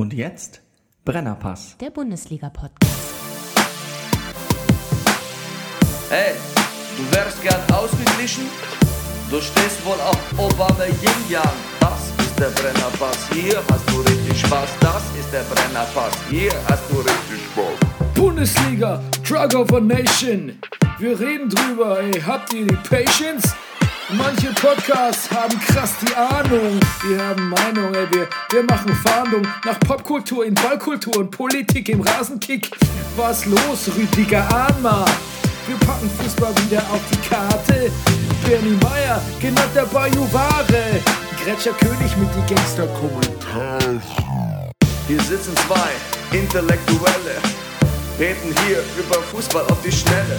Und jetzt Brennerpass. Der Bundesliga-Podcast. Hey, du wärst gern ausgeglichen? Du stehst wohl auf Obama Yin Yang. Das ist der Brennerpass. Hier hast du richtig Spaß. Das ist der Brennerpass. Hier hast du richtig Spaß. Bundesliga, Drug of a Nation. Wir reden drüber, ey, habt ihr die Patience? Manche Podcasts haben krass die Ahnung. Wir haben Meinung, ey, wir, wir machen Fahndung nach Popkultur in Ballkultur und Politik im Rasenkick. Was los, Rüdiger Ahnma? Wir packen Fußball wieder auf die Karte. Bernie Meyer, genannt der Bajuware. Gretscher König mit die Gangster-Kommentare. Hier sitzen zwei Intellektuelle, reden hier über Fußball auf die Schnelle.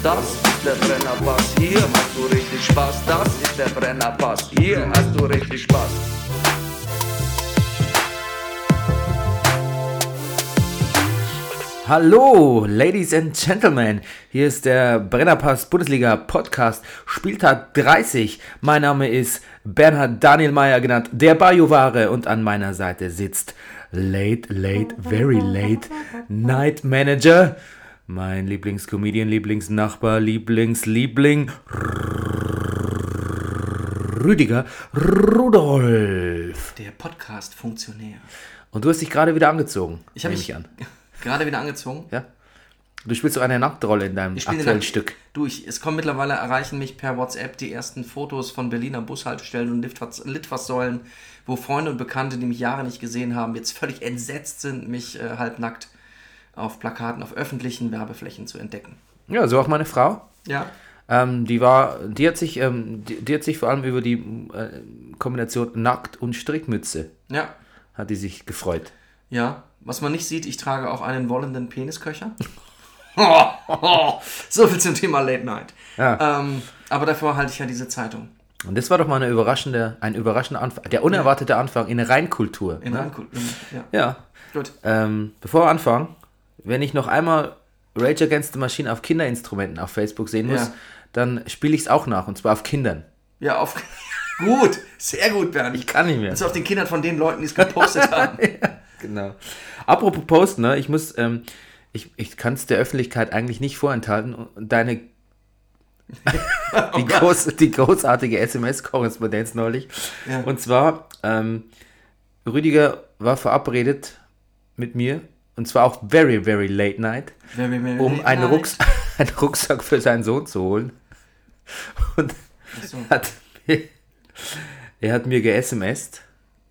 Das ist der Brennerpass, hier hast du richtig Spaß. Das ist der Brennerpass, hier hast du richtig Spaß. Hallo, Ladies and Gentlemen. Hier ist der Brennerpass Bundesliga Podcast, Spieltag 30. Mein Name ist Bernhard Daniel Meyer, genannt der Bajuware, und an meiner Seite sitzt Late, Late, Very Late Night Manager, mein Lieblingscomedian, Lieblingsnachbar, Lieblingsliebling, Rüdiger Rudolf. Der Podcast-Funktionär. Und du hast dich gerade wieder angezogen. Ich habe mich an. gerade wieder angezogen. Ja? Du spielst so eine Nacktrolle in deinem aktuellen der- Stück. Du, ich, es kommen mittlerweile, erreichen mich per WhatsApp die ersten Fotos von Berliner Bushaltestellen und Litfaß- Litfaßsäulen, wo Freunde und Bekannte, die mich Jahre nicht gesehen haben, jetzt völlig entsetzt sind, mich äh, halbnackt auf Plakaten, auf öffentlichen Werbeflächen zu entdecken. Ja, so auch meine Frau. Ja, Ähm, die war, die hat sich, ähm, die, die hat sich vor allem über die äh, Kombination Nackt und Strickmütze ja, hat die sich gefreut. ja. Was man nicht sieht, ich trage auch einen wollenden Penisköcher. so viel zum Thema Late Night. Ja. Ähm, aber davor halte ich ja diese Zeitung. Und das war doch mal eine überraschende, ein überraschender Anfang, der unerwartete Anfang in der Reinkultur. In ne? Rheinkultur. Ja. Ja. Gut. Ähm, bevor wir anfangen, wenn ich noch einmal Rage Against the Machine auf Kinderinstrumenten auf Facebook sehen muss, Ja. dann spiele ich es auch nach, und zwar auf Kindern. Ja, auf. gut, sehr gut, Bernd. Ich kann nicht mehr. Also auf den Kindern von den Leuten, die es gepostet haben. Genau. Apropos Posten, ne? ich muss, ähm, ich, ich kann es der Öffentlichkeit eigentlich nicht vorenthalten. Und Deine die, groß, die großartige SMS-Korrespondenz neulich. Ja. Und zwar, ähm, Rüdiger war verabredet mit mir, und zwar auch very, very late night, Very, very um late einen, night. Rucks einen Rucksack für seinen Sohn zu holen. Und so. hat mir, er hat mir ge-SMSt.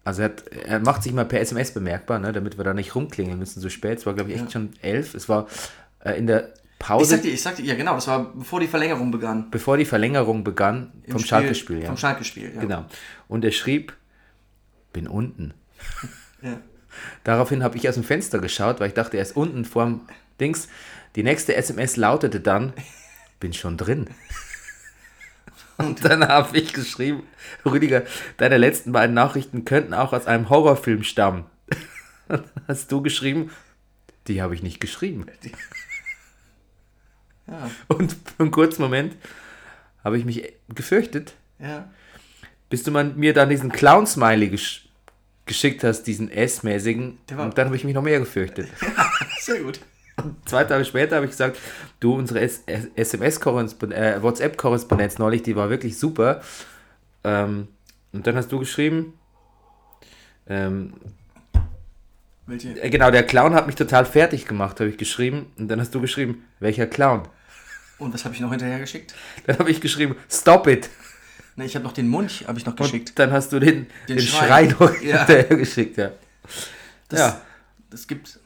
Also er, hat, er macht sich mal per SMS bemerkbar, ne, damit wir da nicht rumklingeln müssen so spät. Es war, glaube ich, echt schon elf. Es war äh, in der Ich Pause, sag dir, ich sag dir, ja genau, das war bevor die Verlängerung begann. bevor die Verlängerung begann, Im vom Spiel- Schalke-Spiel. Ja. Vom Schalke-Spiel, ja. Genau. Und er schrieb, bin unten. Ja. Daraufhin habe ich aus dem Fenster geschaut, weil ich dachte, er ist unten vorm Dings. Die nächste SMS lautete dann, bin schon drin. Und dann habe ich geschrieben, Rüdiger, deine letzten beiden Nachrichten könnten auch aus einem Horrorfilm stammen. Dann hast du geschrieben, die habe ich nicht geschrieben. Ja. Und für einen kurzen Moment habe ich mich gefürchtet, Ja. bis du mir dann diesen Clown-Smiley gesch geschickt hast, diesen S-mäßigen. Und dann habe ich mich noch mehr gefürchtet. Sehr gut. Zwei Tage später habe ich gesagt, du, unsere SMS-Korrespondenz, äh, WhatsApp-Korrespondenz neulich, die war wirklich super. Ähm, und dann hast du geschrieben, ähm, Welche? äh, genau, der Clown hat mich total fertig gemacht, habe ich geschrieben. Und dann hast du geschrieben, welcher Clown? Und was habe ich noch hinterher geschickt? Dann habe ich geschrieben, stop it. Ne, ich habe noch den Munch, habe ich noch geschickt. Und dann hast du den, den, Den Schrei, Schrei. noch Ja. hinterher geschickt, ja. Das, ja. Das gibt.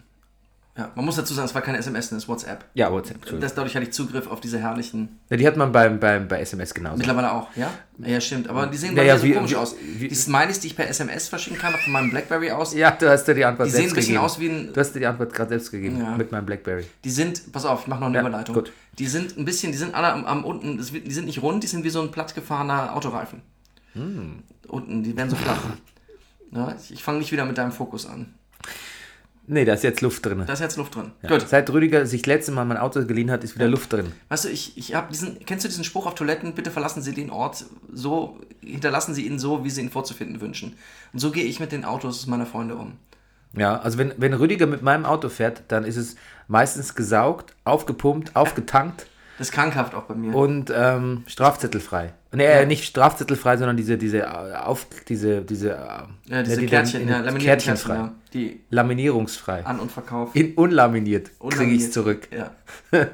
Ja, man muss dazu sagen, es war keine SMS, das ist WhatsApp. Ja, WhatsApp. Das, dadurch hatte ich Zugriff auf diese herrlichen. Ja, die hat man beim, beim, bei SMS genauso. Mittlerweile auch, ja? Ja, stimmt. Aber die sehen Ja, ja, so wie- komisch wie- aus. wie- die Smileys, die ich per SMS verschicken kann, von meinem Blackberry aus, Ja, du hast dir die Antwort die sehen selbst ein bisschen gegeben. aus wie ein. Du hast dir die Antwort gerade selbst gegeben Ja. mit meinem Blackberry. Die sind, pass auf, ich mache noch eine Ja, Überleitung. gut. Die sind ein bisschen, die sind alle am, am unten, die sind nicht rund, die sind wie so ein plattgefahrener Autoreifen. Hm. Unten, die werden so flach. ja, ich ich fange nicht wieder mit deinem Fokus an. Nee, da ist jetzt Luft drin. Da ist jetzt Luft drin. Ja. Gut. Seit Rüdiger sich letztes Mal mein Auto geliehen hat, ist wieder Luft drin. Weißt du, ich, ich habe diesen, kennst du diesen Spruch auf Toiletten, bitte verlassen Sie den Ort so, hinterlassen Sie ihn so, wie Sie ihn vorzufinden wünschen. Und so gehe ich mit den Autos meiner Freunde um. Ja, also wenn, wenn Rüdiger mit meinem Auto fährt, dann ist es meistens gesaugt, aufgepumpt, aufgetankt Das ist krankhaft auch bei mir. und ähm, strafzettelfrei. Nee, äh, nicht strafzettelfrei, sondern diese, diese, äh, auf, diese, diese, äh, ja, diese die Kärtchen, dann ja, in- laminierten Kärtchenfrei. Kärtchen, ja, die Laminierungsfrei. An- und Verkauf. In unlaminiert kriege ich Unlaminiert. es zurück. Ja.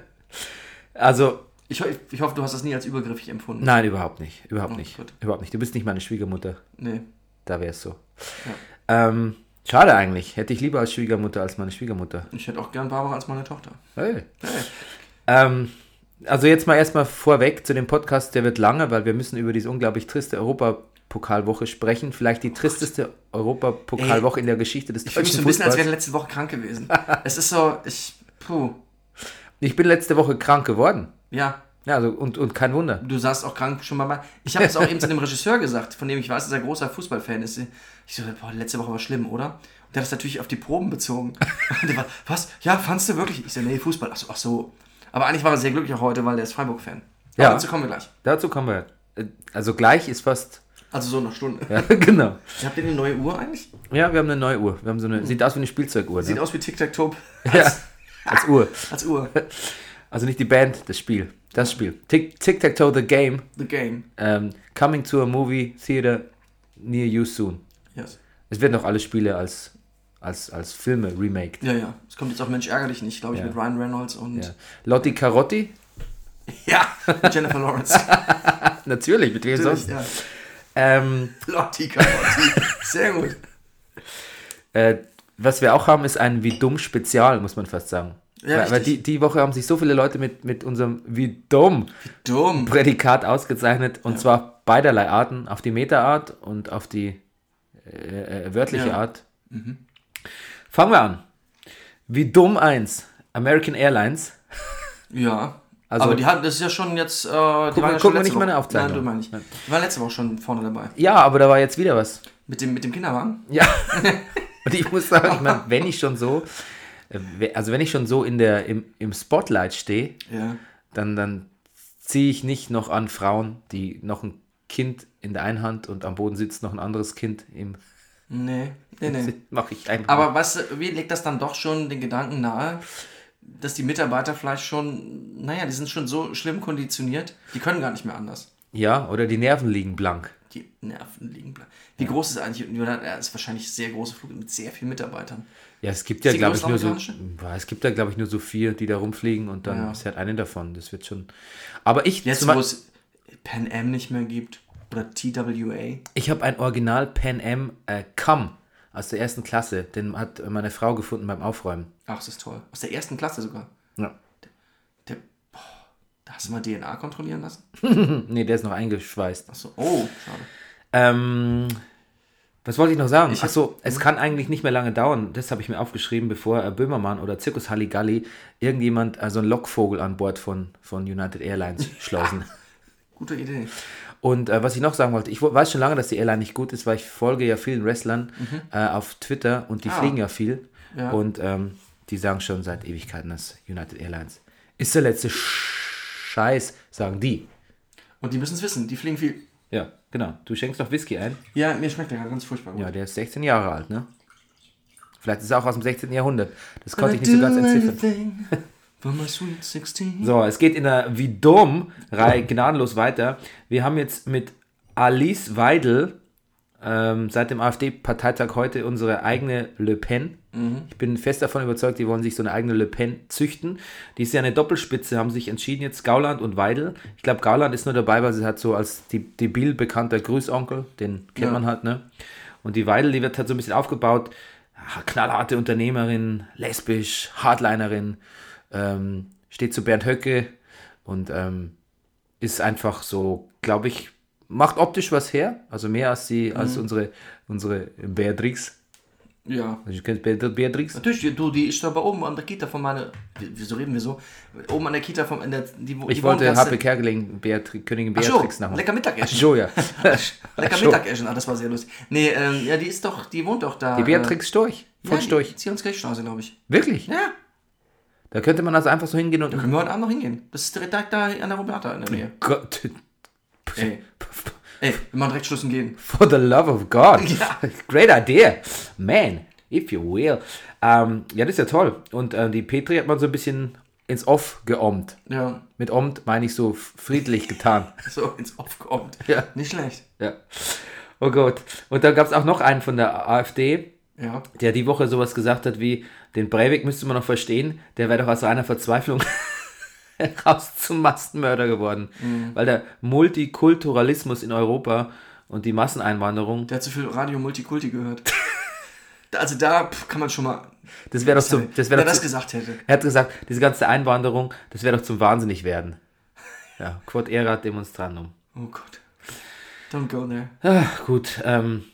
Also, Ich, ich hoffe, du hast das nie als übergriffig empfunden. nein, überhaupt nicht. Überhaupt Oh, nicht. gut. Überhaupt nicht. Du bist nicht meine Schwiegermutter. Nee. Da wäre es so. Ähm, schade eigentlich. Hätte ich lieber als Schwiegermutter als meine Schwiegermutter. Ich hätte auch gern Barbara als meine Tochter. Hey. Ähm, also jetzt mal erstmal vorweg zu dem Podcast, der wird lange, weil wir müssen über diese unglaublich triste Europapokalwoche sprechen. Vielleicht die tristeste Europapokalwoche in der Geschichte des Ich fühle mich so deutschen ein bisschen, als wäre Fußballs. letzte Woche krank gewesen. es ist so, ich, puh, Ich bin letzte Woche krank geworden. ja, Ja, also, und, und kein Wunder. du saßt auch krank schon mal. Ich habe es auch eben zu dem Regisseur gesagt, von dem ich weiß, dass er großer Fußballfan ist. Ich so, boah, letzte Woche war schlimm, oder? Und der hat das natürlich auf die Proben bezogen. Und der war, was? Ja, fandst du wirklich? Ich so, nee, Fußball. Ach so, ach so. Aber eigentlich war er sehr glücklich auch heute, weil der ist Freiburg-Fan. Ja. dazu kommen wir gleich. Dazu kommen wir. Also gleich ist fast. Also so eine Stunde. Ja, genau. Habt ihr eine neue Uhr eigentlich? Ja, wir haben eine neue Uhr. Wir haben so eine, sieht aus wie eine Spielzeuguhr. Sieht Ne? aus wie Tic-Tac-Toe Ja, als, Uhr. als Uhr. Also nicht die Band, das Spiel. Das Spiel. Tic- Tic-Tac-Toe, the game. The Game. Ähm, coming to a movie theater near you soon. Yes. Es werden auch alle Spiele als, als, als Filme remaked. Ja, ja. Es kommt jetzt auch Mensch ärger dich nicht, glaube ich, Ja. mit Ryan Reynolds und Ja. Lotti Carotti? ja. Jennifer Lawrence. Natürlich, mit wem sonst? ja. Ähm, Lotti Carotti. Sehr gut. äh, was wir auch haben, ist ein Wie dumm Spezial, muss man fast sagen. Ja, weil weil die, die Woche haben sich so viele Leute mit, mit unserem Wie dumm Dumm. Prädikat ausgezeichnet. Und zwar beiderlei Arten. Auf die Meta-Art und auf die äh, äh, wörtliche Ja. Mhm. Fangen wir an. Wie dumm 1. American Airlines. Ja. Also- aber die hatten das ist ja schon jetzt. Äh, die waren mal- ja guck mal nicht Woche. meine Aufzeichnung. Nein, du meinst nicht. Die waren letzte Woche schon vorne dabei. Ja, aber da war jetzt wieder was. Mit dem, mit dem Kinderwagen? Ja. Und ich muss sagen, ich meine, wenn ich schon so, äh, also wenn ich schon so in der, im, im Spotlight stehe, Ja. dann, dann ziehe ich nicht noch an Frauen, die noch ein Kind in der einen Hand und am Boden sitzt noch ein anderes Kind im. Nee, nee, nee. Mache ich einfach. Aber du, wie legt das dann doch schon den Gedanken nahe, dass die Mitarbeiter vielleicht schon, naja, die sind schon so schlimm konditioniert, die können gar nicht mehr anders. ja, oder die Nerven liegen blank. Die Nerven liegen blank. Wie groß ist eigentlich? Er ist wahrscheinlich sehr große Flug mit sehr vielen Mitarbeitern. Ja, es gibt ja, glaube ich, nur so. Ja, Es gibt ja, glaube ich, nur so vier, die da rumfliegen und dann Ja. ist halt eine davon. Das wird schon. Aber ich, Jetzt, wo es Pan Am nicht mehr gibt oder TWA. ich habe ein Original Pan Am äh, Come aus der ersten Klasse. Den hat meine Frau gefunden beim Aufräumen. Ach, das ist toll. Aus der ersten Klasse sogar. Ja. Der, boah, da hast du mal DNA kontrollieren lassen? Nee, der ist noch eingeschweißt. Achso, oh, schade. Ähm, was wollte ich noch sagen? Ich Achso, es kann eigentlich nicht mehr lange dauern. Das habe ich mir aufgeschrieben, bevor äh, Böhmermann oder Zirkus Halligalli irgendjemand, also ein Lockvogel an Bord von, von United Airlines schleusen. Gute Idee. Und äh, was ich noch sagen wollte, ich weiß schon lange, dass die Airline nicht gut ist, weil ich folge ja vielen Wrestlern äh, auf Twitter und die Mhm. Ah. fliegen ja viel. Ja. Und ähm, die sagen schon seit Ewigkeiten, dass United Airlines ist der letzte Scheiß, sagen die. Und die müssen es wissen, die fliegen viel. Ja, genau. Du schenkst noch Whisky ein. Ja, mir schmeckt der ganz furchtbar gut. Ja, der ist 16 Jahre alt, ne? Vielleicht ist er auch aus dem 16. Jahrhundert. Das konnte ich nicht so ganz entziffern. For my sweet 16. So, es geht in der Wie dumm Reihe gnadenlos weiter. Wir haben jetzt mit Alice Weidel ähm, seit dem AfD-Parteitag heute unsere eigene Le Pen. Ich bin fest davon überzeugt, die wollen sich so eine eigene Le Pen züchten. Die ist ja eine Doppelspitze, haben sich entschieden jetzt Gauland und Weidel. Ich glaube, Gauland ist nur dabei, weil sie hat so als die debil bekannter Grüßonkel, den kennt Ja. man halt, ne? Und die Weidel, die wird halt so ein bisschen aufgebaut. ja, knallharte Unternehmerin, lesbisch, Hardlinerin, ähm, steht zu Bernd Höcke und ähm, ist einfach so, glaube ich, macht optisch was her, also mehr als die, als unsere, unsere Beatrix. Ja. Also, du kennst Beat- Beatrix? Natürlich, du, die ist aber oben an der Kita von meiner. wie- Wieso reden wir so? Oben an der Kita von. In der, die, wo- Ich die wollte Happe Kerkeling, Beatri Königin Ach so, Beatrix nachmachen. lecker Ach Mittagessen. so, ja. Lecker. Mittagessen, ah, das war sehr lustig. Nee, ähm, ja, die ist doch, die wohnt doch da. Die Beatrix Storch, äh, von ja, Storch. Zionskirchstraße, glaube ich. Wirklich? Ja, Da könnte man also einfach so hingehen und... können wir heute Abend noch hingehen. Das ist direkt da an der Roberta in der Nähe. Gott, Ey, ey, wir machen direkt Schluss und gehen. for the love of God. Ja. Great idea. Man, if you will. Ähm, ja, das ist ja toll. Und äh, die Petri hat man so ein bisschen ins Off geommt. Ja, Mit ommt meine ich so friedlich getan. so ins Off kommt. Ja. Nicht schlecht. ja. Oh Gott. Und dann gab es auch noch einen von der AfD, Ja. der die Woche sowas gesagt hat wie, den Breivik müsste man noch verstehen, der wäre doch aus einer Verzweiflung raus zum Massenmörder geworden. Weil der Multikulturalismus in Europa und die Masseneinwanderung, Der hat zu viel Radio Multikulti gehört. also da kann man schon mal. das wäre doch zum, das wäre Wer doch das zu, gesagt hätte. er hat gesagt, diese ganze Einwanderung, das wäre doch zum Wahnsinnig werden. Ja, quod erat demonstrandum. Oh Gott. Don't go there. Ach, gut, ähm,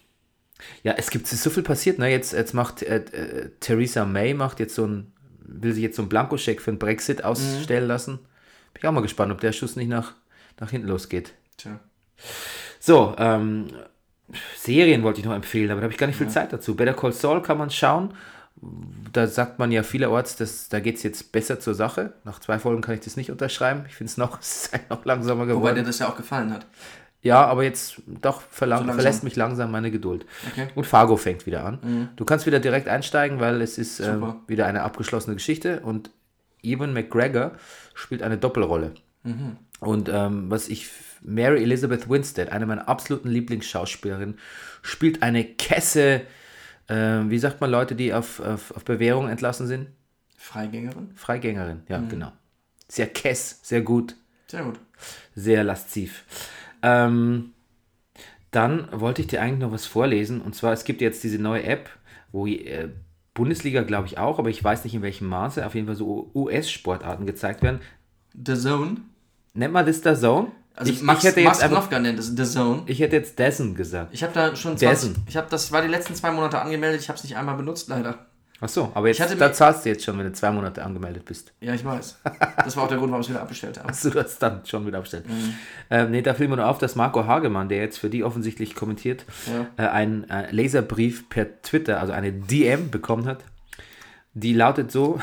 ja, es gibt so viel passiert, ne? Jetzt, jetzt macht äh, äh, Theresa May macht jetzt so ein, will sich jetzt so einen Blankoscheck für den Brexit ausstellen lassen. Bin ich auch mal gespannt, ob der Schuss nicht nach, nach hinten losgeht. Tja. So, ähm, Serien wollte ich noch empfehlen, aber da habe ich gar nicht viel Zeit dazu. Better Call Saul kann man schauen. Da sagt man ja vielerorts, dass, da geht es jetzt besser zur Sache. Nach zwei Folgen kann ich das nicht unterschreiben. Ich finde es noch, halt noch langsamer Wobei geworden. dir das ja auch gefallen hat. Ja, aber jetzt doch verlang, So verlässt mich langsam meine Geduld. Okay. Und Fargo fängt wieder an. Du kannst wieder direkt einsteigen, weil es ist Super. wieder eine abgeschlossene Geschichte und Ewan McGregor spielt eine Doppelrolle. Und ähm, was ich, Mary Elizabeth Winstead, eine meiner absoluten Lieblingsschauspielerinnen, spielt eine Kesse, äh, wie sagt man Leute, die auf, auf, auf Bewährung entlassen sind? Freigängerin? Freigängerin, ja, genau. Sehr kess, sehr gut Sehr gut. sehr lasziv. Ähm, dann wollte ich dir eigentlich noch was vorlesen. Und zwar, es gibt jetzt diese neue App, wo äh, Bundesliga, glaube ich, auch, aber ich weiß nicht in welchem Maße, auf jeden Fall so US-Sportarten gezeigt werden. The Zone. Nennt man das da Zone? Also ich, Max, ich, hätte Max jetzt einfach, Knopfler nennt es The Zone. ich hätte jetzt Dessen gesagt. Ich habe da schon Dessen. 20, ich habe das war die letzten zwei Monate angemeldet, ich habe es nicht einmal benutzt leider. Ach so, aber jetzt hatte da zahlst du jetzt schon, wenn du zwei Monate angemeldet bist. Ja, ich weiß. Das war auch der Grund, warum ich es wieder abbestellt habe. Hast du das dann schon wieder abgestellt? Mhm. Ähm, nee, da fiel mir nur auf, dass Marco Hagemann, der jetzt für die offensichtlich kommentiert, Ja. äh, einen äh, Laserbrief per Twitter, also eine DM bekommen hat. Die lautet so: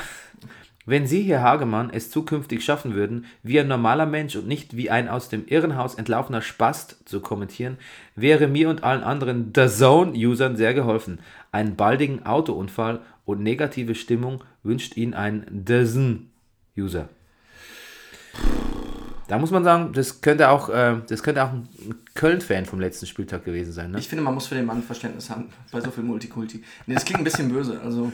Wenn Sie, Herr Hagemann, es zukünftig schaffen würden, wie ein normaler Mensch und nicht wie ein aus dem Irrenhaus entlaufener Spast zu kommentieren, wäre mir und allen anderen The Zone-Usern sehr geholfen. Einen baldigen Autounfall und negative Stimmung wünscht Ihnen ein The Zone-User. Da muss man sagen, das könnte auch, äh, das könnte auch ein Köln-Fan vom letzten Spieltag gewesen sein. Ne? Ich finde, man muss für den Mann Verständnis haben bei so viel Multikulti. Nee, das klingt ein bisschen böse. Also,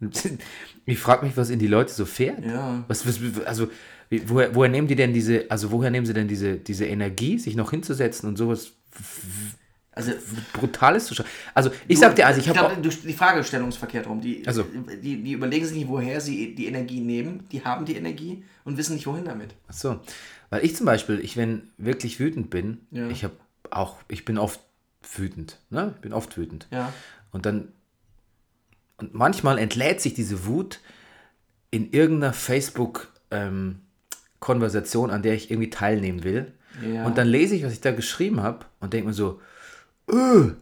Ich frage mich, was in die Leute so fährt. ja. Was, was, also, woher, woher nehmen die denn diese, also woher nehmen sie denn diese, diese Energie, sich noch hinzusetzen und sowas Also, Brutales zu schauen? Also, ich sag dir, also ich habe glaube, du- die Fragestellung ist verkehrt rum. Die, Also. die, die überlegen sich nicht, woher sie die Energie nehmen. Die haben die Energie und wissen nicht, wohin damit. so, weil ich zum Beispiel, ich wenn wirklich wütend bin, Ja. ich habe auch, ich bin oft wütend, ne? Ich bin oft wütend. Ja. Und dann, und manchmal entlädt sich diese Wut in irgendeiner Facebook-Konversation, an der ich irgendwie teilnehmen will. Ja. Und dann lese ich, was ich da geschrieben habe und denke mir so, öh,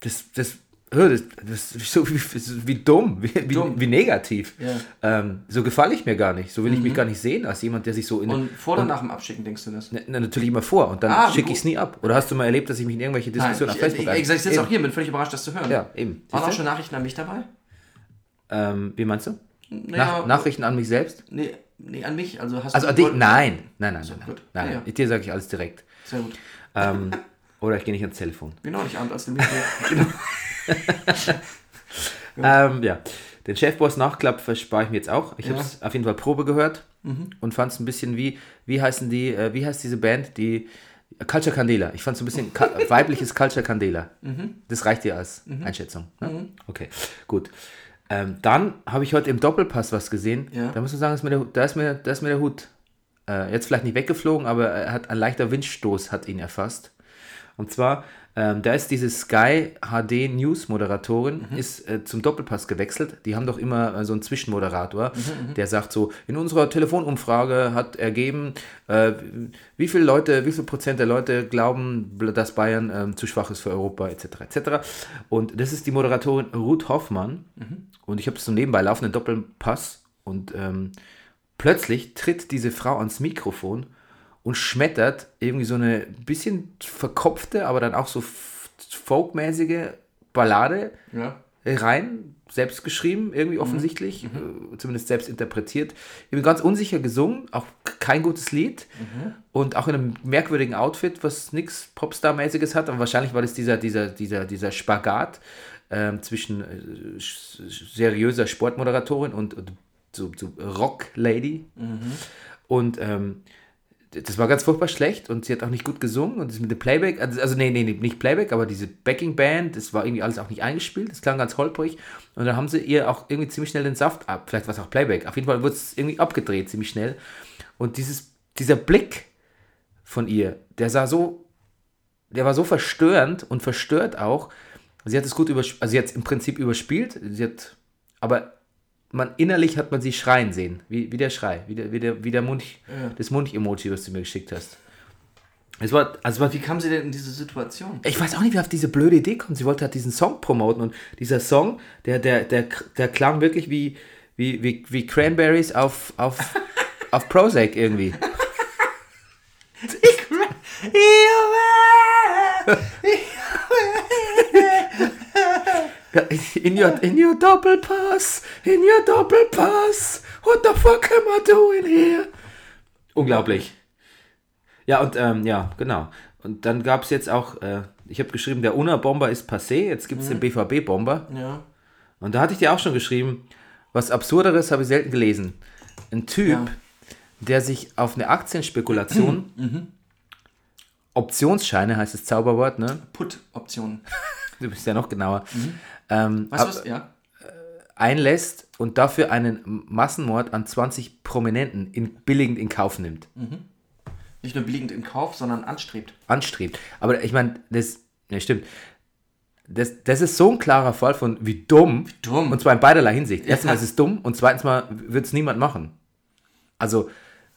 das, das, öh, das, das ist so wie, wie dumm, wie, wie, Dumm. wie negativ. Ja. Ähm, so gefalle ich mir gar nicht. So will ich mich gar nicht sehen als jemand, der sich so in. Und vor oder nach dem Abschicken denkst du das? Na, natürlich immer vor und dann Ah, schicke ich es nie ab. Oder hast du mal erlebt, dass ich mich in irgendwelche Nein, Diskussionen auf Facebook ich, ich, ich sitze auch hier, bin völlig überrascht, das zu hören. Ja, eben. Waren auch schon Nachrichten an mich dabei? Ähm, wie meinst du? Naja, Nach, Nachrichten an mich selbst? Nee, nee, an mich. Also hast Also du an dich? Nein. Nein, nein, nein. nein. gut. nein, Ja, nein. ja. Dir sage ich alles direkt. Sehr gut. Ähm, oder ich gehe nicht ans Telefon. Als du mich genau. Ähm, ja. Den Chefboss Nachklapp verspare ich mir jetzt auch. Ich Ja. Mhm. habe es auf jeden Fall Probe gehört und fand es ein bisschen wie, wie heißen die, äh, wie heißt diese Band, die Culture Candela. Ich fand so ein bisschen weibliches Culture Candela. Das reicht dir als Einschätzung. Ne? Okay, gut. Ähm, dann habe ich heute im Doppelpass was gesehen. Ja. Da muss man sagen, ist mir der, da, ist mir, da ist mir der Hut äh, jetzt vielleicht nicht weggeflogen, aber er hat ein leichter Windstoß hat ihn erfasst. Und zwar, ähm, da ist diese Sky HD News Moderatorin, ist äh, zum Doppelpass gewechselt. Die haben doch immer äh, so einen Zwischenmoderator, der sagt so, in unserer Telefonumfrage hat ergeben, äh, wie viele Leute, wie viel Prozent der Leute glauben, dass Bayern ähm, zu schwach ist für Europa, etc. etc. Und das ist die Moderatorin Ruth Hoffmann. Und ich habe so nebenbei laufenden Doppelpass und ähm, plötzlich tritt diese Frau ans Mikrofon und schmettert irgendwie so eine bisschen verkopfte, aber dann auch so folkmäßige Ballade Ja. rein, selbst geschrieben, irgendwie offensichtlich, äh, zumindest selbst interpretiert. Irgendwie ganz unsicher gesungen, auch kein gutes Lied und auch in einem merkwürdigen Outfit, was nichts Popstar-mäßiges hat, aber wahrscheinlich war das dieser, dieser, dieser, dieser Spagat ähm, zwischen äh, seriöser Sportmoderatorin und, und so, so Rock-Lady. Und ähm, das war ganz furchtbar schlecht und sie hat auch nicht gut gesungen und das mit dem Playback, also, also nee, nee, nicht Playback, aber diese Backing Band, das war irgendwie alles auch nicht eingespielt, das klang ganz holprig und dann haben sie ihr auch irgendwie ziemlich schnell den Saft ab, vielleicht war es auch Playback, auf jeden Fall wurde es irgendwie abgedreht ziemlich schnell und dieses, dieser Blick von ihr, der sah so, der war so verstörend und verstört auch, sie hat es gut überspielt, also sie hat es im Prinzip überspielt, sie hat, aber man innerlich hat man sie schreien sehen, wie, wie der Schrei, wie der, wie der, wie der Munch, das Munch-Emoji, was du mir geschickt hast. Es war, also Wie kam sie denn in diese Situation? ich weiß auch nicht, wie auf diese blöde Idee kommt. Sie wollte halt diesen Song promoten und dieser Song, der, der, der, der klang wirklich wie, wie, wie, wie Cranberries auf, auf, auf Prozac irgendwie. In your, in your Doppelpass, in your Doppelpass, what the fuck am I doing here? Unglaublich. Ja, und ähm, ja, genau. Und dann gab es jetzt auch, äh, ich habe geschrieben, der Unna-Bomber ist passé, jetzt gibt es den BVB-Bomber. Ja. Und da hatte ich dir auch schon geschrieben, was Absurderes habe ich selten gelesen. Ein Typ, Ja. der sich auf eine Aktienspekulation, Mhm. Optionsscheine heißt das Zauberwort, ne? Put-Optionen. Du bist ja noch genauer. Ähm, ab- was? Ja. einlässt und dafür einen Massenmord an 20 Prominenten in, billigend in Kauf nimmt. Nicht nur billigend in Kauf, sondern anstrebt. Anstrebt. Aber ich meine, das, ja stimmt. Das, das ist so ein klarer Fall von wie dumm. dumm. Und zwar in beiderlei Hinsicht. Erstens Ja. ist es dumm und zweitens mal wird es niemand machen. Also,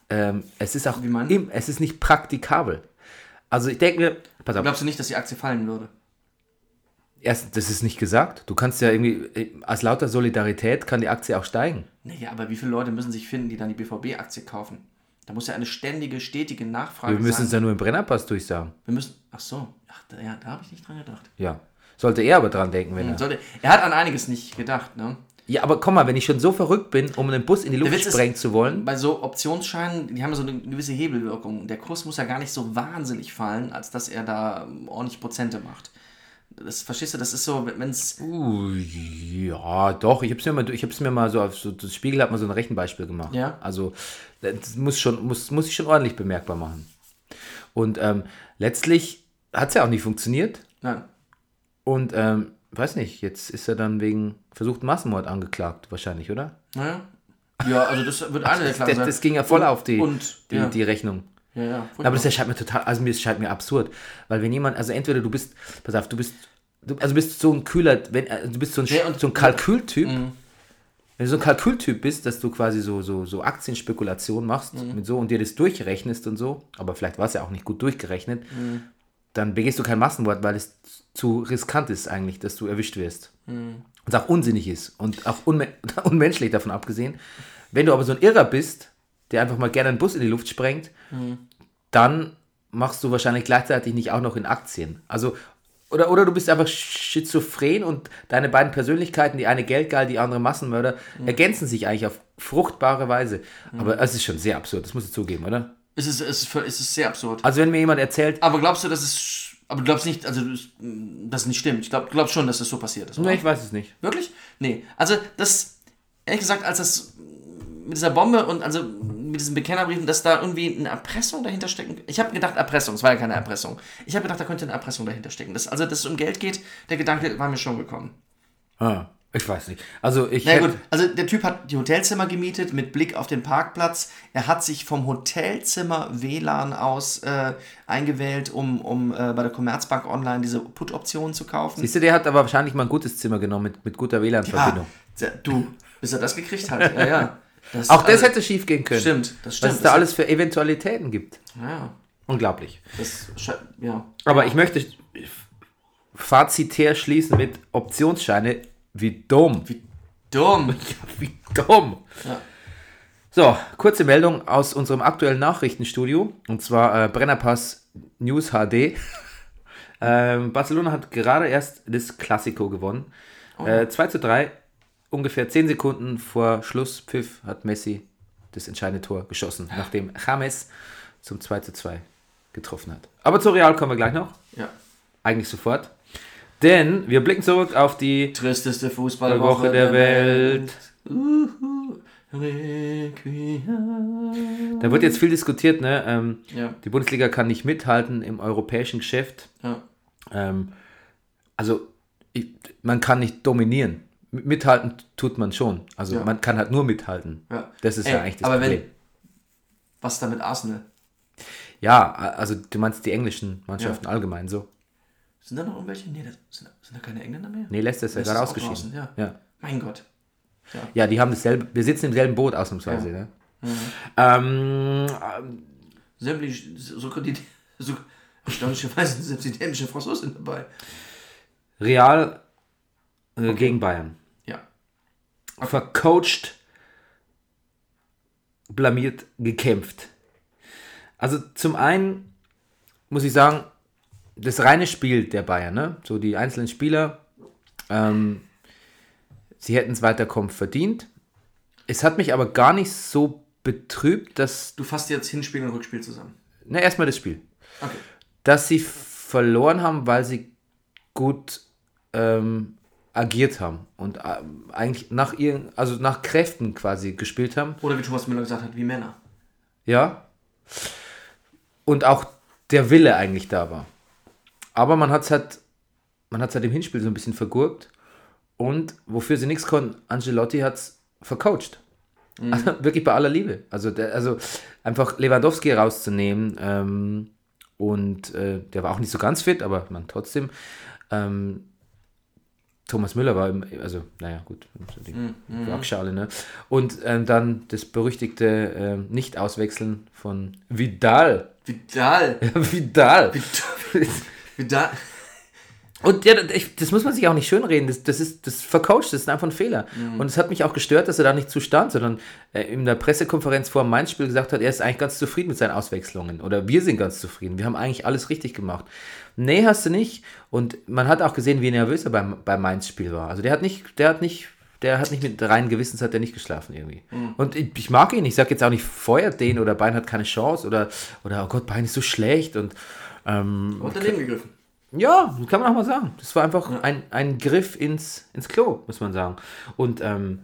ähm, es ist auch, Wie man- im, es ist nicht praktikabel. Also ich denke mir, pass auf, Glaubst du nicht, dass die Aktie fallen würde? Erst, das ist nicht gesagt. Du kannst ja irgendwie, äh, aus lauter Solidarität kann die Aktie auch steigen. Naja, aber wie viele Leute müssen sich finden, die dann die BVB-Aktie kaufen? Da muss ja eine ständige, stetige Nachfrage Wir müssen es sein. ja nur im Brennerpass durchsagen. Wir müssen. Ach so. Ach, da, ja, da habe ich nicht dran gedacht. Ja. Sollte er aber dran denken, wenn er. Sollte, er hat an einiges nicht gedacht, ne? Ja, aber komm mal, wenn ich schon so verrückt bin, um einen Bus in die Luft Witz ist- sprengen zu wollen. Bei so Optionsscheinen, die haben ja so eine gewisse Hebelwirkung. Der Kurs muss ja gar nicht so wahnsinnig fallen, als dass er da ordentlich Prozente macht. Das verstehst du, das ist so, wenn es. Uh, ja, doch. Ich habe es mir mal, ich hab's mir mal so auf so, das Spiegel hat mal so ein Rechenbeispiel gemacht. Ja. Also das muss schon, muss, muss ich schon ordentlich bemerkbar machen. Und ähm, letztlich hat es ja auch nicht funktioniert. Nein. Und ähm, weiß nicht, jetzt ist er dann wegen versuchten Massenmord angeklagt, wahrscheinlich, oder? Naja. Ja, also das wird eine der Klagen Das, sein. das ging ja voll Und- auf die, und, die, ja. die Rechnung. Ja, ja. Aber das erscheint mir total, also mir es scheint mir absurd, weil wenn jemand, also entweder du bist, pass auf, du bist, du, also bist so ein kühler, wenn, äh, du bist so ein, Ja, und- so ein Kalkültyp, wenn du so ein Kalkültyp bist, dass du quasi so, so, so Aktienspekulation machst mit so und dir das durchrechnest und so, aber vielleicht war es ja auch nicht gut durchgerechnet, dann begehst du kein Massenmord, weil es zu riskant ist eigentlich, dass du erwischt wirst. Und es auch unsinnig ist und auch unme unmenschlich davon abgesehen. Wenn du aber so ein Irrer bist, der einfach mal gerne einen Bus in die Luft sprengt, dann machst du wahrscheinlich gleichzeitig nicht auch noch in Aktien. Also, oder, oder du bist einfach schizophren und deine beiden Persönlichkeiten, die eine Geldgeil, die andere Massenmörder, ergänzen sich eigentlich auf fruchtbare Weise. Aber es ist schon sehr absurd, das musst du zugeben, oder? Es ist, es, ist, es ist sehr absurd. Also wenn mir jemand erzählt, Aber glaubst du, dass es. Aber du glaubst nicht, also das- nicht stimmt. Ich glaube, du glaubst schon, dass das so passiert ist. oder? ne, ich weiß es nicht. Wirklich? Nee. Also das, ehrlich gesagt, als das mit dieser Bombe und also mit diesen Bekennerbriefen, dass da irgendwie eine Erpressung dahinter stecken. Ich habe gedacht, Erpressung, es war ja keine Erpressung. Ich habe gedacht, da könnte eine Erpressung dahinter stecken. Das, also, dass es um Geld geht, der Gedanke war mir schon gekommen. Ah, ich weiß nicht. Also ich Na gut, also der Typ hat die Hotelzimmer gemietet mit Blick auf den Parkplatz. Er hat sich vom Hotelzimmer WLAN aus äh, eingewählt, um, um äh, bei der Commerzbank Online diese Put-Option zu kaufen. Siehst du, der hat aber wahrscheinlich mal ein gutes Zimmer genommen mit, mit guter WLAN-Verbindung. Ah, du, bis er das gekriegt hat. Ja, ja. Das, Auch das hätte schief gehen können. Stimmt, das stimmt. Was es da alles für Eventualitäten gibt. Ja, Unglaublich. das, ja. Aber ich möchte fazitär schließen mit Optionsscheine. Wie dumm. Wie, Dumm. wie dumm. Ja. So, kurze Meldung aus unserem aktuellen Nachrichtenstudio. Und zwar äh, Brennerpass News HD. ähm, Barcelona hat gerade erst das Classico gewonnen. Äh, 2 zu 3. Ungefähr 10 Sekunden vor Schlusspfiff hat Messi das entscheidende Tor geschossen, nachdem James zum 2 zu 2 getroffen hat. Aber zu Real kommen wir gleich noch. ja. Eigentlich sofort. Denn wir blicken zurück auf die Tristeste Woche Fußballwoche der Welt. Uhu. Requiem. Da wird jetzt viel diskutiert, ne? Ähm, Ja. Die Bundesliga kann nicht mithalten im europäischen Geschäft. Ja. Ähm, also ich, man kann nicht dominieren. Mithalten tut man schon. Also Ja. man kann halt nur mithalten. Ja. Das ist Ey, ja eigentlich das aber Problem. wenn, was da mit Arsenal? ja, also du meinst die englischen Mannschaften allgemein so. Sind da noch irgendwelche? Nee, das, sind, sind da keine Engländer mehr? Nee, Leicester ist ja gerade ist ausgeschieden. ja. Mein Gott. ja, die haben dasselbe, wir sitzen im selben Boot ausnahmsweise. Ja. Ne? Ähm, Sämtlich, so, die, so erstaunlicherweise sind selbst die dänischen Franzosen dabei. Real äh, gegen Bayern. Vercoacht, blamiert, gekämpft. Also zum einen muss ich sagen, das reine Spiel der Bayern, ne? so die einzelnen Spieler, ähm, sie hätten es weiterkommen verdient. Es hat mich aber gar nicht so betrübt, dass, Du fasst jetzt Hinspiel und Rückspiel zusammen. na erstmal das Spiel, Okay. dass sie verloren haben, weil sie gut ähm, agiert haben und ähm, eigentlich nach ihren, also nach Kräften quasi gespielt haben. Oder wie Thomas Müller gesagt hat, wie Männer. Ja. Und auch der Wille eigentlich da war. Aber man hat es halt, man hat's halt im Hinspiel so ein bisschen vergurkt. Und wofür sie nichts konnten, Angelotti hat es vercoacht. Also wirklich bei aller Liebe. Also, der, also einfach Lewandowski rauszunehmen. Ähm, und äh, der war auch nicht so ganz fit, aber man trotzdem. Ähm, Thomas Müller war, im, also, naja, gut, so die Waagschale, ne? Und ähm, dann das berüchtigte ähm, Nicht-Auswechseln von Vidal. Vidal. Vidal. Vidal. Und ja, ich, das muss man sich auch nicht schönreden. Das, das ist das vercoacht, das ist einfach ein Fehler. Und es hat mich auch gestört, dass er da nicht zustand, sondern äh, in der Pressekonferenz vor dem Mainz-Spiel gesagt hat, er ist eigentlich ganz zufrieden mit seinen Auswechslungen. Oder wir sind ganz zufrieden. Wir haben eigentlich alles richtig gemacht. Nee, hast du nicht. Und man hat auch gesehen, wie nervös er beim, beim Mainz-Spiel war. Also der hat nicht, der hat nicht, der hat nicht mit reinen Gewissens hat er nicht geschlafen irgendwie. Und ich, ich mag ihn. Ich sage jetzt auch nicht, feuert den oder Bein hat keine Chance oder, oder oh Gott, Bein ist so schlecht und ähm, Und daneben gegriffen. Ja, kann man auch mal sagen. Das war einfach ein, ein Griff ins, ins Klo, muss man sagen. Und ähm,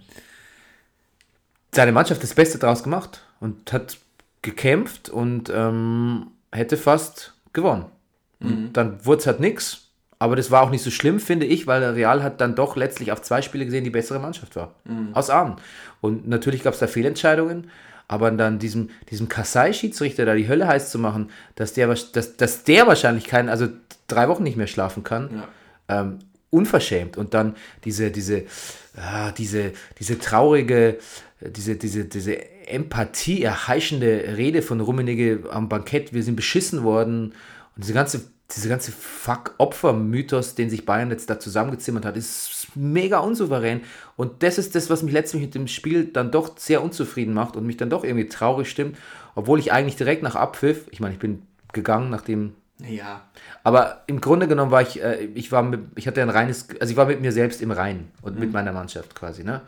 seine Mannschaft das Beste draus gemacht und hat gekämpft und ähm, hätte fast gewonnen. Und dann wurde es halt nix. Aber das war auch nicht so schlimm, finde ich, weil Real hat dann doch letztlich auf zwei Spiele gesehen, die bessere Mannschaft war. Aus Armen. Und natürlich gab es da Fehlentscheidungen, aber dann diesem, diesem Kassai-Schiedsrichter da die Hölle heiß zu machen, dass der, dass, dass der wahrscheinlich keinen, also drei Wochen nicht mehr schlafen kann, Ja. ähm, unverschämt. Und dann diese, diese, ah, diese, diese traurige, diese, diese, diese Empathie erheischende Rede von Rummenigge am Bankett, wir sind beschissen worden. Und diese ganze, diese ganze Fuck-Opfer-Mythos, den sich Bayern jetzt da zusammengezimmert hat, ist mega unsouverän. Und das ist das, was mich letztlich mit dem Spiel dann doch sehr unzufrieden macht und mich dann doch irgendwie traurig stimmt, obwohl ich eigentlich direkt nach Abpfiff, ich meine, ich bin gegangen, nachdem Ja. aber im Grunde genommen war ich, äh, ich war mit, ich hatte ein reines, also ich war mit mir selbst im Reinen und mit meiner Mannschaft quasi, ne?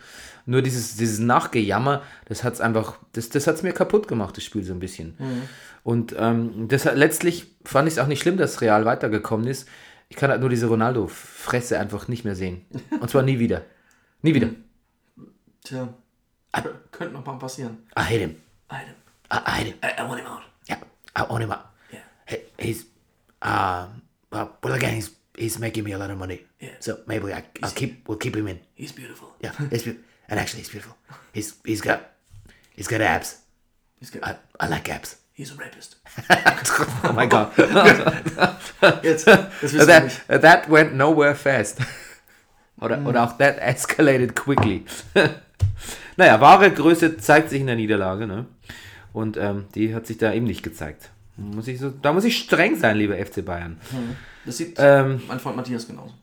Nur dieses, dieses Nachgejammer, das hat's einfach, das, das hat's mir kaputt gemacht, das Spiel so ein bisschen. Und ähm, das hat, letztlich fand ich es auch nicht schlimm, dass Real weitergekommen ist. Ich kann halt nur diese Ronaldo-Fresse einfach nicht mehr sehen. Und zwar nie wieder. Nie wieder. Tja. Könnte noch mal passieren. Ah, Hedem. Einem. I, I hate him. I, I want him out. Yeah, I want him out. Yeah. He, he's, uh, well, well, again, he's he's making me a lot of money. Yeah. So maybe I, I'll keep we'll keep him in. He's beautiful. Yeah, he's be- and actually he's beautiful. He's he's got he's got abs. He's good. I, I like abs. He's a rapist. oh my god. Jetzt, that, that went nowhere fast. oder, oder auch that escalated quickly. naja, wahre Größe zeigt sich in der Niederlage, ne? Und ähm, die hat sich da eben nicht gezeigt. Muss ich so, da muss ich streng sein, lieber FC Bayern. Das sieht Ähm, mein Freund Matthias genauso.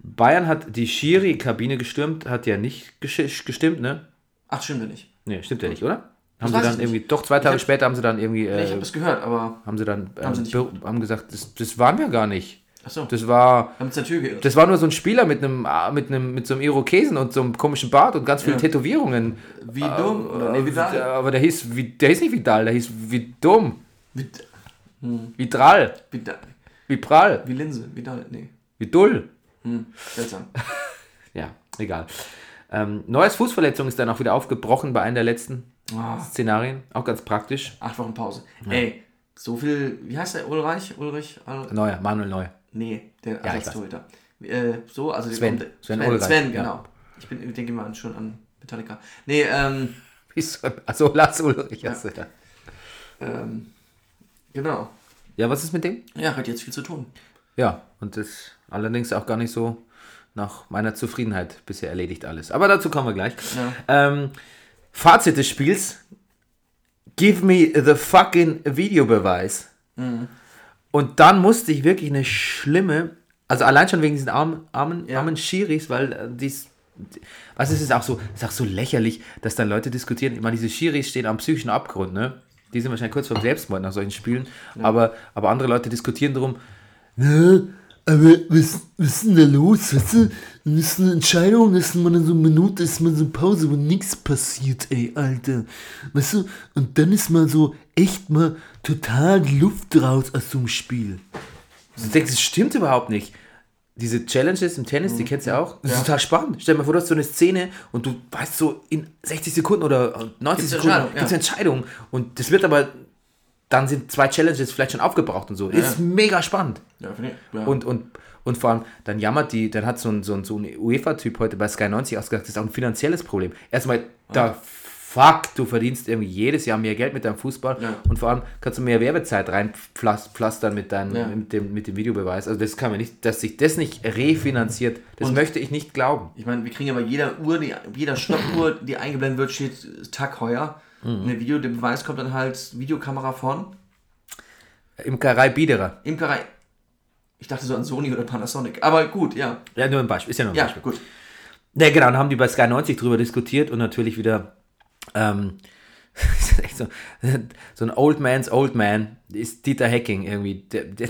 Bayern hat die Schiri-Kabine gestürmt, hat ja nicht gestimmt, ne? Ach, stimmt ja nicht. Ne, stimmt ja nicht, oder? Haben weiß sie dann irgendwie, doch zwei Tage hab- später haben sie dann irgendwie, Nee, ich äh, habe es gehört, aber haben sie dann, Haben sie be- haben gesagt, das, das waren wir gar nicht. Achso, Das war, haben zur Tür geirrt. Das war nur so ein Spieler mit einem, ah, mit einem, mit so einem Irokesen und so einem komischen Bart und ganz vielen Ja. Tätowierungen. Wie dumm? Oder nee, wie Äh? Aber der hieß, wie, der hieß nicht Vidal, der hieß wie dumm, Wie, wie Drall, wie, da, wie Linse, wie da, nee. wie Dull. Hm, seltsam. Ja, egal. Ähm, Neues Fußverletzung ist dann auch wieder aufgebrochen bei einem der letzten Ah. Szenarien. Auch ganz praktisch. Acht Wochen Pause. Ey, so viel, wie heißt der? Ulreich? Ulrich? Al Neuer, Manuel Neuer. nee, der Ja, Ersatztorhüter. Äh, so, also Sven. der- Sven Sven, Ulreich, Sven, ja. genau. Ich, bin, ich denke mal schon an Metallica. Nee, ähm, Achso, Lars Ulrich. hast du da. ähm, genau. Ja, was ist mit dem? Ja, hat jetzt viel zu tun. Ja, und das allerdings auch gar nicht so nach meiner Zufriedenheit bisher erledigt alles. Aber dazu kommen wir gleich. Ähm, Fazit des Spiels. Give me the fucking Videobeweis. Und dann musste ich wirklich eine schlimme, also allein schon wegen diesen armen, armen, Ja. armen Schiris, weil äh, dies, was ist es auch so, ist auch so lächerlich, dass dann Leute diskutieren. Ich meine, diese Schiris stehen am psychischen Abgrund, ne? Die sind wahrscheinlich kurz vor Selbstmord nach solchen Spielen. Aber, aber andere Leute diskutieren darum, Ja, aber was, was ist denn da los? Weißt du, das ist eine Entscheidung, dass man in so eine Minute ist man so Pause, wo nichts passiert, ey, Alter. Weißt du, und dann ist mal so echt mal total Luft raus aus so einem Spiel. Du denkst, das stimmt überhaupt nicht. Diese Challenges im Tennis, die kennst du ja auch. Das ist total spannend. Stell dir mal vor, du hast so eine Szene und du weißt so, in 60 Sekunden oder 90 Gibt's Sekunden gibt es ja. Entscheidung. Und das wird aber, dann sind zwei Challenges vielleicht schon aufgebraucht und so. Ist mega spannend. Ja, finde ich. Ja. Und, und, und vor allem, dann jammert die, dann hat so ein, so ein, so ein UEFA-Typ heute bei Sky 90 ausgesagt, das ist auch ein finanzielles Problem. Erstmal, da fuck, du verdienst irgendwie jedes Jahr mehr Geld mit deinem Fußball Ja. und vor allem kannst du mehr Werbezeit reinpflastern mit, deinem, Ja. mit, dem, mit dem Videobeweis. Also das kann man nicht, dass sich das nicht refinanziert, das Und- möchte ich nicht glauben. Ich meine, wir kriegen ja bei jeder Uhr, die, jeder Stoppuhr, die eingeblendet wird, steht Tag heuer. Mhm. Video, der Beweis kommt dann halt Videokamera von Imkerei Biederer. Imkerei. Ich dachte so an Sony oder Panasonic. Aber gut, ja. Ja, nur ein Beispiel, ist ja nur ein Ja, Beispiel. gut. Ja, genau, dann haben die bei Sky 90 drüber diskutiert und natürlich wieder ähm, so, so ein Old Man's Old Man ist Dieter Hecking irgendwie. Der, der,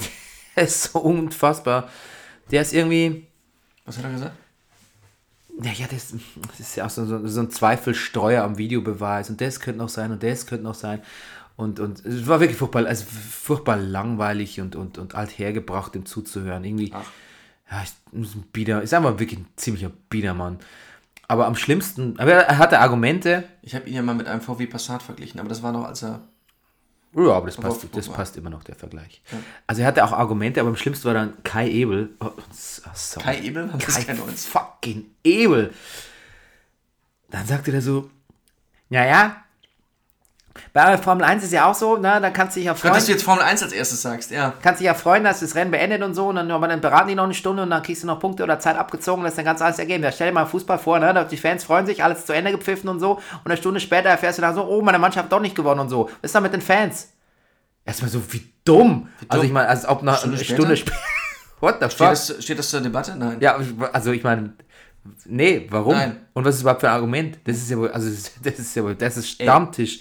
der ist so unfassbar. Der ist irgendwie, Was hat er gesagt? ja, ja das, das ist ja auch so, so, so ein Zweifelstreuer am Videobeweis und das könnte noch sein und das könnte noch sein. Und, und es war wirklich furchtbar, also furchtbar langweilig und, und, und althergebracht, dem zuzuhören. Irgendwie, ja, ist ein Bieder, ist einfach wirklich ein ziemlicher Biedermann. Aber am schlimmsten, aber er hatte Argumente, Ich habe ihn ja mal mit einem VW Passat verglichen, aber das war noch, als er. Ja, aber das passt, das passt immer noch, der Vergleich. Also er hatte auch Argumente, aber am schlimmsten war dann Kai Ebel. Oh, sorry. Kai Ebel? Kai Kai 90? fucking Ebel. Dann sagte er so, ja, ja, bei Formel 1 ist ja auch so, ne, da kannst du dich ja freuen. Dass du jetzt Formel 1 als erstes sagst, ja. kannst dich ja freuen, dass das Rennen beendet und so, und dann, aber dann beraten die noch eine Stunde und dann kriegst du noch Punkte oder Zeit abgezogen, das ist dann ganz alles ergeben. Da stell dir mal Fußball vor, ne, da- die Fans freuen sich, alles zu Ende gepfiffen und so, und eine Stunde später erfährst du dann so, oh, meine Mannschaft hat doch nicht gewonnen und so. Was ist da mit den Fans? Erstmal so, wie dumm. Also ich meine, als ob nach Stunde eine? Stunde später. What the Steht fuck? das, steht das zur Debatte? Nein. Ja, also ich meine, nee, warum? Nein. Und was ist überhaupt für ein Argument? Das ist ja wohl, also das ist- das ist ja wohl, das ist Stammtisch.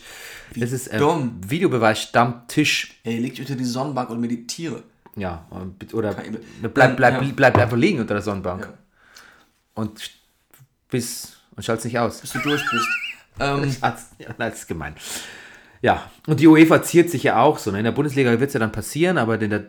Das ist ähm, dumm. Videobeweis Stammtisch. Ey, legt unter die Sonnenbank und meditiere. Ja, oder bleib, bleib, bleib, Ja. bleib, einfach liegen unter der Sonnenbank. Ja. Und bis und schalt's nicht aus. Bis du durch bist. ähm, Schatz, ja, nein, das ist gemein. Ja, und die UEFA ziert sich ja auch so. Ne? In der Bundesliga wird es ja dann passieren, aber in der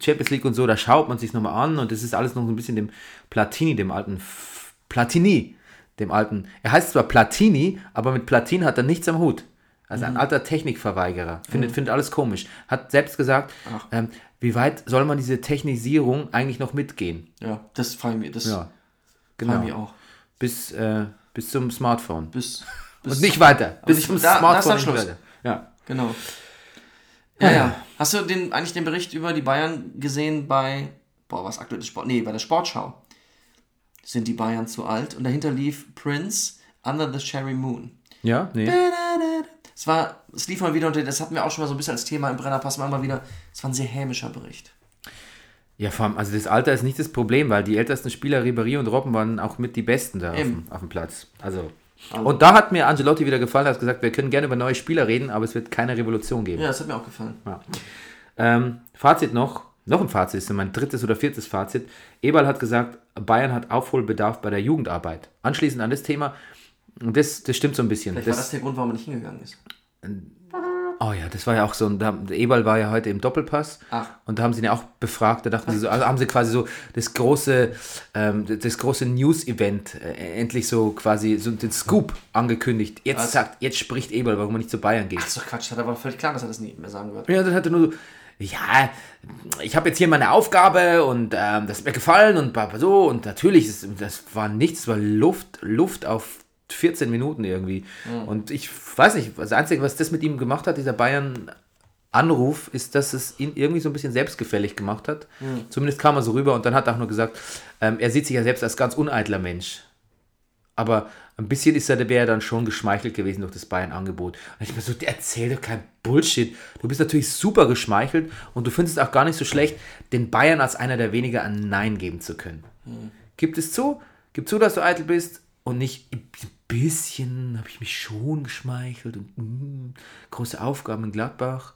Champions League und so, da schaut man sich nochmal an und das ist alles noch so ein bisschen dem Platini, dem alten F Platini, dem alten. Er heißt zwar Platini, aber mit Platin hat er nichts am Hut. Also Mhm. ein alter Technikverweigerer. Findet, findet alles komisch. Hat selbst gesagt, ähm, wie weit soll man diese Technisierung eigentlich noch mitgehen? Ja, das frage ich mich. Das Ja, genau. ich mich auch. Bis, äh, bis zum Smartphone. Bis, bis Und nicht weiter. Bis nicht- zum da- da ist Smartphone. Schluss. weiter. Ja. Genau. Ja, ja. Hast du den, eigentlich den Bericht über die Bayern gesehen bei, boah, was aktuelles Sport? Nee, bei der Sportschau. Sind die Bayern zu alt? Und dahinter lief Prince Under the Cherry Moon. Ja, nee. Es war, es lief mal wieder und das hatten wir auch schon mal so ein bisschen als Thema im Brennerpass mal immer wieder. Es war ein sehr hämischer Bericht. Ja, vor allem, also das Alter ist nicht das Problem, weil die ältesten Spieler, Ribéry und Robben, waren auch mit die Besten da auf dem, auf dem Platz. Also. Und da hat mir Angelotti wieder gefallen, er hat gesagt, wir können gerne über neue Spieler reden, aber es wird keine Revolution geben. Ja, das hat mir auch gefallen. Ähm, Fazit noch, noch ein Fazit, ist mein drittes oder viertes Fazit. Eberl hat gesagt, Bayern hat Aufholbedarf bei der Jugendarbeit. Anschließend an das Thema, das, das stimmt so ein bisschen. Vielleicht war das Das, der Grund, warum er nicht hingegangen ist. oh ja, das war ja auch so, da, Eberl war ja heute im Doppelpass Ach. und da haben sie ihn ja auch befragt, da dachten sie so, also haben sie quasi so das große, ähm, das große News-Event äh, endlich so quasi so den Scoop angekündigt. Jetzt Was? sagt, jetzt spricht Eberl, warum er nicht zu Bayern geht. Das ist doch Quatsch, hat aber völlig klar, dass er das nie mehr sagen wird. Ja, dann hat er nur so, ja, ich habe jetzt hier meine Aufgabe und ähm, das hat mir gefallen und so und natürlich, ist, das war nichts, das war Luft, Luft auf 14 Minuten irgendwie. Und ich weiß nicht, das Einzige, was das mit ihm gemacht hat, dieser Bayern-Anruf, ist, dass es ihn irgendwie so ein bisschen selbstgefällig gemacht hat. Zumindest kam er so rüber und dann hat er auch nur gesagt, ähm, er sieht sich ja selbst als ganz uneitler Mensch. Aber ein bisschen ist er, der dann schon geschmeichelt gewesen durch das Bayern-Angebot. Und ich mir so, erzähl doch kein Bullshit. Du bist natürlich super geschmeichelt und du findest es auch gar nicht so schlecht, den Bayern als einer der weniger ein Nein geben zu können. Gib es zu, gib zu, dass du eitel bist und nicht bisschen habe ich mich schon geschmeichelt und mm, große Aufgaben in Gladbach.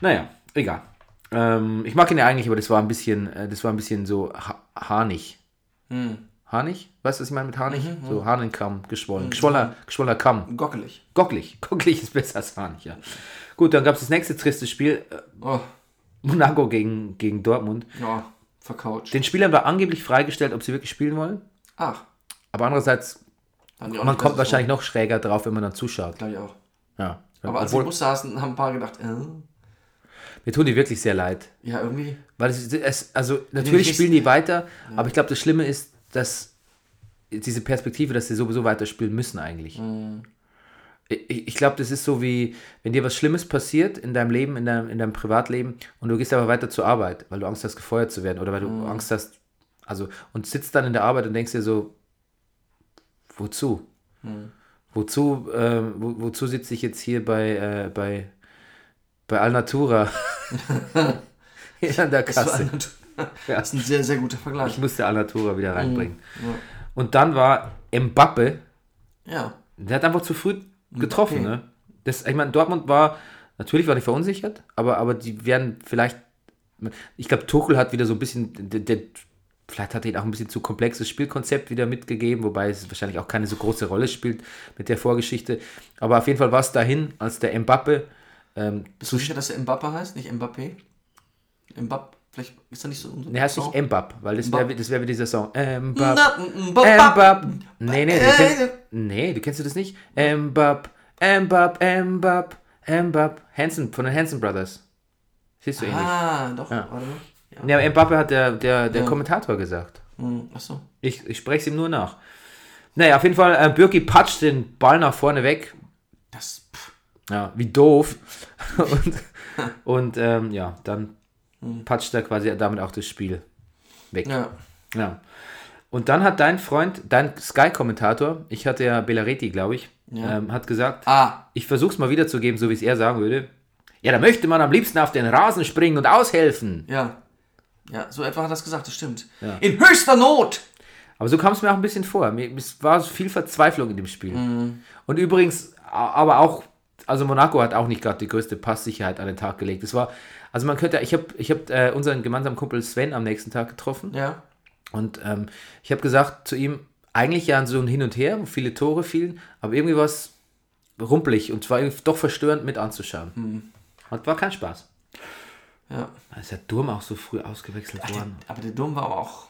Naja, egal. Ähm, ich mag ihn ja eigentlich, aber das war ein bisschen, äh, das war ein bisschen so ha harnig. Harnig? Weißt du, was ich meine mit harnig? So Hahnenkamm geschwollen. Geschwollener, geschwollener Kamm. Gockelig. Gocklig. Gocklig ist besser als harnig, ja. Gut, dann gab es das nächste triste Spiel. äh, Oh, Monaco gegen, gegen Dortmund. ja, vercoucht. Den Spielern war angeblich freigestellt, ob sie wirklich spielen wollen. Ach, Aber andererseits, man kommt wahrscheinlich noch schräger drauf, wenn man dann zuschaut. Glaube ich auch. Ja. Aber als sie Obwohl, im Bus saßen, haben ein paar gedacht, äh, mir tun die wirklich sehr leid. ja, irgendwie. Weil es, es also natürlich spielen die weiter, aber ich glaube, das Schlimme ist, dass diese Perspektive, dass sie sowieso weiterspielen müssen eigentlich. Mhm. Ich, ich glaube, das ist so wie, wenn dir was Schlimmes passiert in deinem Leben, in deinem, in deinem Privatleben und du gehst aber weiter zur Arbeit, weil du Angst hast, gefeuert zu werden oder weil du Mhm. Angst hast, also und sitzt dann in der Arbeit und denkst dir so, wozu? Mhm. Wozu, äh, wo, wozu sitze ich jetzt hier bei, äh, bei, bei Alnatura an der Kasse? ein, das ist ein sehr, sehr guter Vergleich. Ich musste Alnatura wieder reinbringen. Ja. Und dann war Mbappe, ja. der hat einfach zu früh getroffen. Mbappé. Ne? Das, ich meine, Dortmund war, natürlich war die verunsichert, aber, aber die werden vielleicht, ich glaube, Tuchel hat wieder so ein bisschen, der, der, vielleicht hat er ihnen auch ein bisschen zu komplexes Spielkonzept wieder mitgegeben, wobei es wahrscheinlich auch keine so große Rolle spielt mit der Vorgeschichte. Aber auf jeden Fall war es dahin, als der Mbappe ähm, Bist du sicher, dass er Mbappe heißt, nicht Mbappé? Mbappe, vielleicht ist er nicht so. so Ne, heißt nicht Mbap, weil das wäre das wär wie dieser Song. Mbap, Mbap. Nee, nee, du kennst, nee, du kennst du das nicht? Mbap, Mbap, Mbap, Mbap. Hanson, von den Hanson Brothers. Siehst du ähnlich. Ah, doch. Ja. Warte mal. Ja. Ja, Mbappe hat der, der, der Ja. Kommentator gesagt. Hm, Achso. Ich, ich spreche es ihm nur nach. Naja, auf jeden Fall, äh, Birki patscht den Ball nach vorne weg. Das. Pff. Ja, wie doof. und und ähm, ja, dann patscht er quasi damit auch das Spiel weg. Ja. Ja. Und dann hat dein Freund, dein Sky-Kommentator, ich hatte ja Bellaretti, glaube ich, Ja. ähm, hat gesagt, Ah, ich versuche es mal wiederzugeben, so wie es er sagen würde. Ja, da möchte man am liebsten auf den Rasen springen und aushelfen. ja. Ja, so etwa hat er es gesagt, das stimmt. Ja. In höchster Not! Aber so kam es mir auch ein bisschen vor. Es war so viel Verzweiflung in dem Spiel. Mhm. Und übrigens, aber auch, also Monaco hat auch nicht gerade die größte Passsicherheit an den Tag gelegt. Es war, also man könnte, ich habe ich hab, äh, unseren gemeinsamen Kumpel Sven am nächsten Tag getroffen. Ja. Und ähm, ich habe gesagt zu ihm, eigentlich ja so ein Hin und Her, wo viele Tore fielen, aber irgendwie war es rumpelig und zwar doch verstörend mit anzuschauen. Hm. Und war kein Spaß. Ja. Da ist der Durm auch so früh ausgewechselt Der, worden. aber der Dom war aber auch.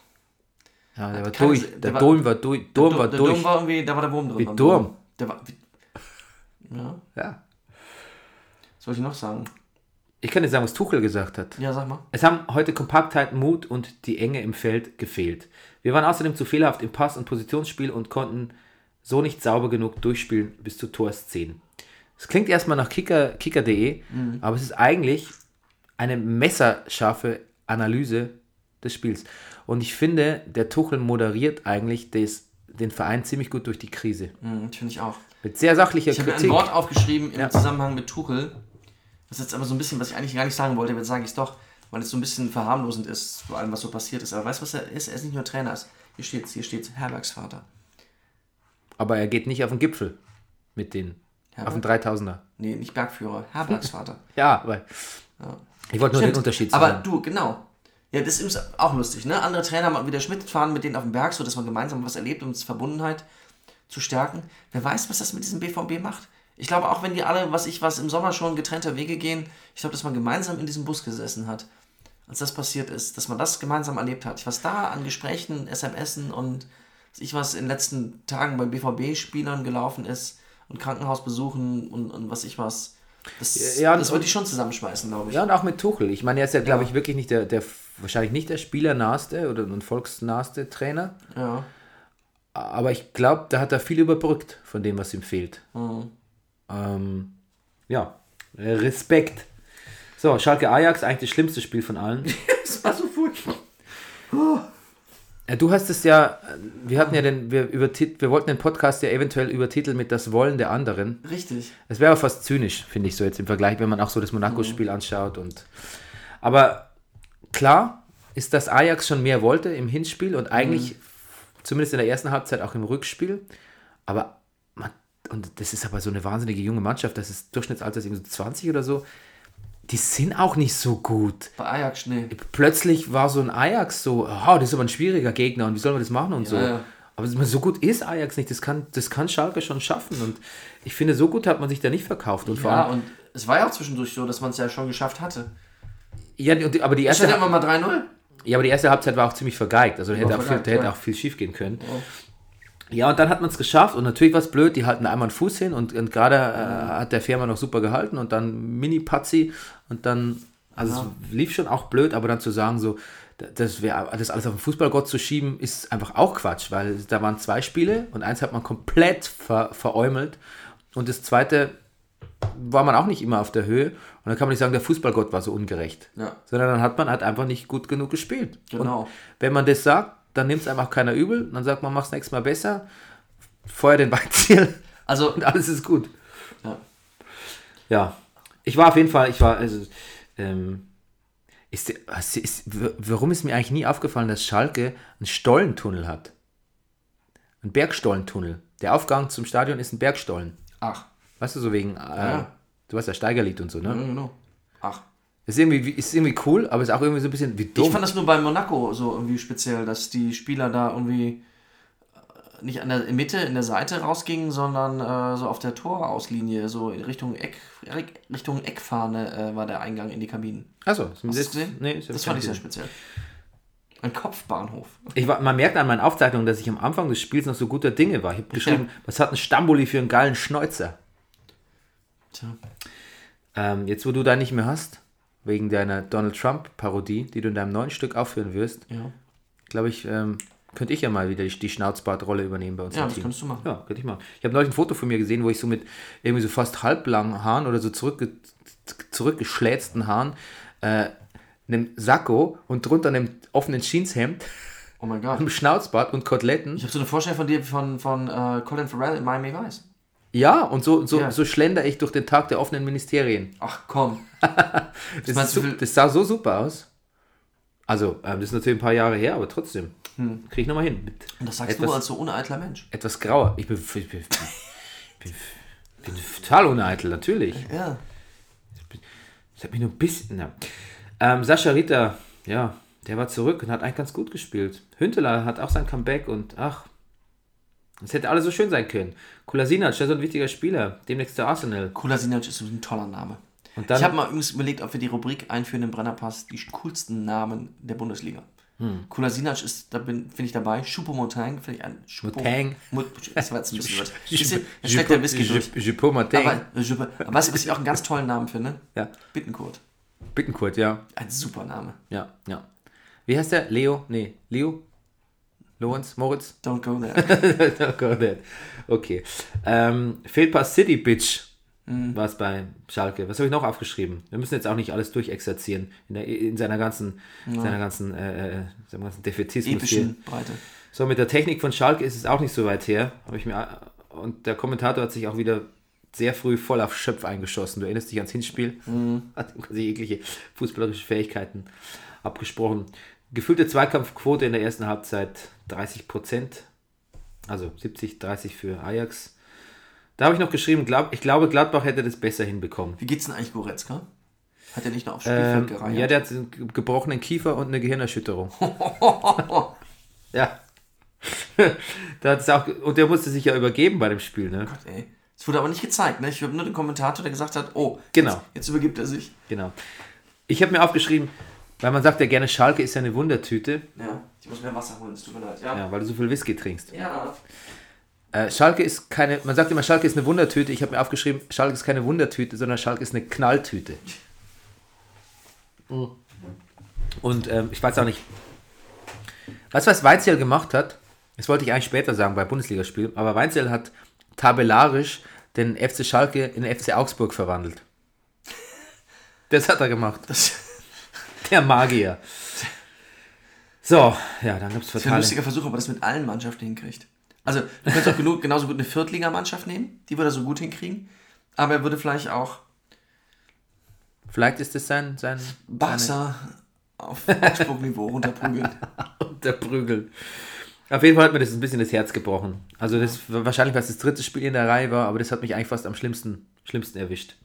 Ja, der war durch. der Der war- Durm war durch. Durm der, war der durch. Dom war irgendwie, da war der Wurm drin. Wie am Durm. Der war, wie, Ja. Ja. Was soll ich noch sagen? Ich kann dir sagen, was Tuchel gesagt hat. Ja, sag mal. Es haben heute Kompaktheit, Mut und die Enge im Feld gefehlt. Wir waren außerdem zu fehlerhaft im Pass- und Positionsspiel und konnten so nicht sauber genug durchspielen bis zu Torszenen. Es klingt erstmal nach Kicker, Kicker.de, aber es ist eigentlich eine messerscharfe Analyse des Spiels. Und ich finde, der Tuchel moderiert eigentlich des, den Verein ziemlich gut durch die Krise. Hm, Finde ich auch. Mit sehr sachlicher Ich habe mir ein Kritik. Wort aufgeschrieben im Ja. Zusammenhang mit Tuchel. Das ist jetzt aber so ein bisschen, was ich eigentlich gar nicht sagen wollte, aber jetzt sage ich es doch, weil es so ein bisschen verharmlosend ist, vor allem was so passiert ist. Aber weißt du, was er ist? Er ist nicht nur Trainer. Hier steht hier steht's, Herbergsvater. Aber er geht nicht auf den Gipfel mit denen. Ja, auf den 3000er. Nee, nicht Bergführer, Herbergsvater. Ja, weil. Ich wollte nur Stimmt. den Unterschied Aber sagen. du, genau. Ja, das ist auch lustig, ne? Andere Trainer mal wieder Schmidt fahren mit denen auf den Berg, so dass man gemeinsam was erlebt, um die Verbundenheit zu stärken. Wer weiß, was das mit diesem BVB macht? Ich glaube, auch wenn die alle, was ich was, im Sommer schon getrennter Wege gehen, ich glaube, dass man gemeinsam in diesem Bus gesessen hat, als das passiert ist, dass man das gemeinsam erlebt hat. Was da an Gesprächen, SMSen und was ich was in den letzten Tagen bei BVB-Spielern gelaufen ist und Krankenhausbesuchen und, und was ich was, das, Ja, das würde ich schon zusammenschmeißen, glaube ich. Ja, und auch mit Tuchel. Ich meine, er ist ja, glaube ich, wirklich nicht der, der, wahrscheinlich nicht der spielernahste oder ein volksnahste Trainer. ja. Aber ich glaube, da hat er viel überbrückt von dem, was ihm fehlt. Mhm. Ähm, ja, äh, Respekt. So, Schalke Ajax, eigentlich das schlimmste Spiel von allen. Das war so furchtbar. Ja, du hast es ja, wir hatten ja den, wir, übertit, wir wollten den Podcast ja eventuell übertiteln mit das Wollen der anderen. Richtig. Es wäre auch fast zynisch, finde ich so jetzt im Vergleich, wenn man auch so das Monaco-Spiel anschaut. Und, aber klar ist, dass Ajax schon mehr wollte im Hinspiel und eigentlich, zumindest in der ersten Halbzeit, auch im Rückspiel. Aber man, und das ist aber so eine wahnsinnige junge Mannschaft, das ist Durchschnittsalter ist irgendwie so 20 oder so. Die sind auch nicht so gut. Bei Ajax, nee. Plötzlich war so ein Ajax so, oh, das ist aber ein schwieriger Gegner und wie sollen wir das machen und so. ja. Aber so gut ist Ajax nicht, das kann, das kann Schalke schon schaffen. Und ich finde, so gut hat man sich da nicht verkauft. Und vor Ja, allem, und es war ja auch zwischendurch so, dass man es ja schon geschafft hatte. ja, aber die erste, stand ja immer mal 3-0. ja, aber die erste Halbzeit war auch ziemlich vergeigt. Also da hätte, auch viel, hätte ja. auch viel schief gehen können. Ja, und dann hat man es geschafft und natürlich war es blöd, die halten einmal einen Fuß hin und, und gerade äh, hat der Firma noch super gehalten und dann Mini-Pazzi und dann, also es lief schon auch blöd, aber dann zu sagen so, da- das, wär, das alles auf den Fußballgott zu schieben, ist einfach auch Quatsch, weil da waren zwei Spiele und eins hat man komplett ver, veräumelt und das zweite war man auch nicht immer auf der Höhe und dann kann man nicht sagen, der Fußballgott war so ungerecht, Ja. sondern dann hat man halt einfach nicht gut genug gespielt. Genau. Und wenn man das sagt, dann nimmt es einfach keiner übel, dann sagt man, mach's nächstes Mal besser, feuer den Weitziel Also, und alles ist gut. ja. Ja, ich war auf jeden Fall, ich war, also, ähm, ist, ist, w- warum ist mir eigentlich nie aufgefallen, dass Schalke einen Stollentunnel hat? Ein Bergstollentunnel. Der Aufgang zum Stadion ist ein Bergstollen. Ach. Weißt du, so wegen, äh, Ja. du weißt ja, Steigerlied und so, ne? Ja, genau. Ist irgendwie, ist irgendwie cool, aber ist auch irgendwie so ein bisschen wie dumm. Ich fand das nur bei Monaco so irgendwie speziell, dass die Spieler da irgendwie äh, nicht an der Mitte, in der Seite rausgingen, sondern äh, so auf der Torauslinie, so in Richtung Eck, Richtung Eckfahne äh, war der Eingang in die Kabinen. Achso, Hast du das gesehen? Nee, ist das fand ich sehr speziell. Ein Kopfbahnhof. Ich war, man merkt an meinen Aufzeichnungen, dass ich am Anfang des Spiels noch so guter Dinge war. Ich habe geschrieben, was hat ein Stambuli für einen geilen Schnäuzer? Tja. Ähm, jetzt, wo du da nicht mehr hast, wegen deiner Donald Trump-Parodie, die du in deinem neuen Stück aufführen wirst, Ja. glaube ich, ähm, könnte ich ja mal wieder die, Schnauzbartrolle übernehmen bei uns Ja, das Team. könntest du machen. Ja, könnte ich machen. Ich habe neulich ein Foto von mir gesehen, wo ich so mit irgendwie so fast halblangen Haaren oder so zurückge zurückgeschläzten Haaren, äh, einem Sakko und drunter einem offenen Jeanshemd, Oh mein Gott. einem Schnauzbart und Koteletten. Ich habe so eine Vorstellung von dir von, von äh, Colin Farrell in Miami Vice. Ja, und so, so, Ja. so schlender ich durch den Tag der offenen Ministerien. Ach komm. Das, ist das sah so super aus. Also, ähm, das ist natürlich ein paar Jahre her, aber trotzdem. Kriege ich nochmal hin. Und das sagst etwas, du als so uneitler Mensch. etwas grauer. Ich bin, ich bin, bin, bin, total uneitel, natürlich. Ja. Das hat mich nur ein bisschen. Ja. Ähm, Sascha Ritter, ja, der war zurück und hat eigentlich ganz gut gespielt. Hünteler hat auch sein Comeback und ach, es hätte alles so schön sein können. Kolasinac, der ist so ein wichtiger Spieler, demnächst zu Arsenal. Kolasinac ist ein toller Name. Dann, ich habe mal übrigens überlegt, ob wir die Rubrik einführen im Brennerpass, die coolsten Namen der Bundesliga. Kolasinac ist, da bin, bin ich dabei. Choupo-Moting finde ich ein Choupo- Moting. Mut- Das war jetzt ein bisschen was. Da steckt der Whisky durch. Martin. Aber, du, was ich auch einen ganz tollen Namen finde? Ja. Bittenkurt. Bittenkurt, ja. Ein super Name. Ja, ja. Wie heißt der? Leo? Nee, Leo? Lorenz? Moritz? Don't go there. oh Gott. Okay. Ähm, Fehlpass City Bitch war es bei Schalke. Was habe ich noch aufgeschrieben? Wir müssen jetzt auch nicht alles durchexerzieren in, der, in seiner ganzen, seiner ganzen, äh, äh, seinem ganzen Defetismus hier. Breite. So, mit der Technik von Schalke ist es auch nicht so weit her. Ich mir, und der Kommentator hat sich auch wieder sehr früh voll auf Schöpf eingeschossen. Du erinnerst dich ans Hinspiel? Hat ihm quasi jegliche fußballerische Fähigkeiten abgesprochen. Gefühlte Zweikampfquote in der ersten Halbzeit 30 Prozent. Also 70, 30 für Ajax. Da habe ich noch geschrieben, glaub, ich glaube, Gladbach hätte das besser hinbekommen. Wie geht's denn eigentlich Goretzka? Hat er nicht noch aufs Spielfeld Ähm, gereiht? ja, der hat einen ge- gebrochenen Kiefer und eine Gehirnerschütterung. ja. da hat's auch, und der musste sich ja übergeben bei dem Spiel, ne? Ey. Es wurde aber nicht gezeigt, ne? Ich habe nur den Kommentator, der gesagt hat, oh, Genau. jetzt, jetzt übergibt er sich. Genau. Ich habe mir aufgeschrieben, weil man sagt ja gerne, Schalke ist ja eine Wundertüte, Ja, ich muss mehr Wasser holen, es tut mir leid. Ja. ja, weil du so viel Whisky trinkst. ja. Äh, Schalke ist keine, man sagt immer, Schalke ist eine Wundertüte. Ich habe mir aufgeschrieben, Schalke ist keine Wundertüte, sondern Schalke ist eine Knalltüte. Und ähm, ich weiß auch nicht, weißt du, was Weinzel gemacht hat? Das wollte ich eigentlich später sagen bei Bundesligaspielen, aber Weinzel hat tabellarisch den FC Schalke in den FC Augsburg verwandelt. Das hat er gemacht. Das Der Magier. So, ja, dann gibt es ist ein lustiger Versuch, ob er das mit allen Mannschaften hinkriegt. Also, du könntest auch genug, genauso gut eine Viertligamannschaft nehmen, die würde er so gut hinkriegen. Aber er würde vielleicht auch Vielleicht ist das sein, sein Barca auf Augsburg-Niveau runterprügeln. der Prügel. Auf jeden Fall hat mir das ein bisschen das Herz gebrochen. Also das war wahrscheinlich, was das dritte Spiel in der Reihe war, aber das hat mich eigentlich fast am schlimmsten, schlimmsten erwischt.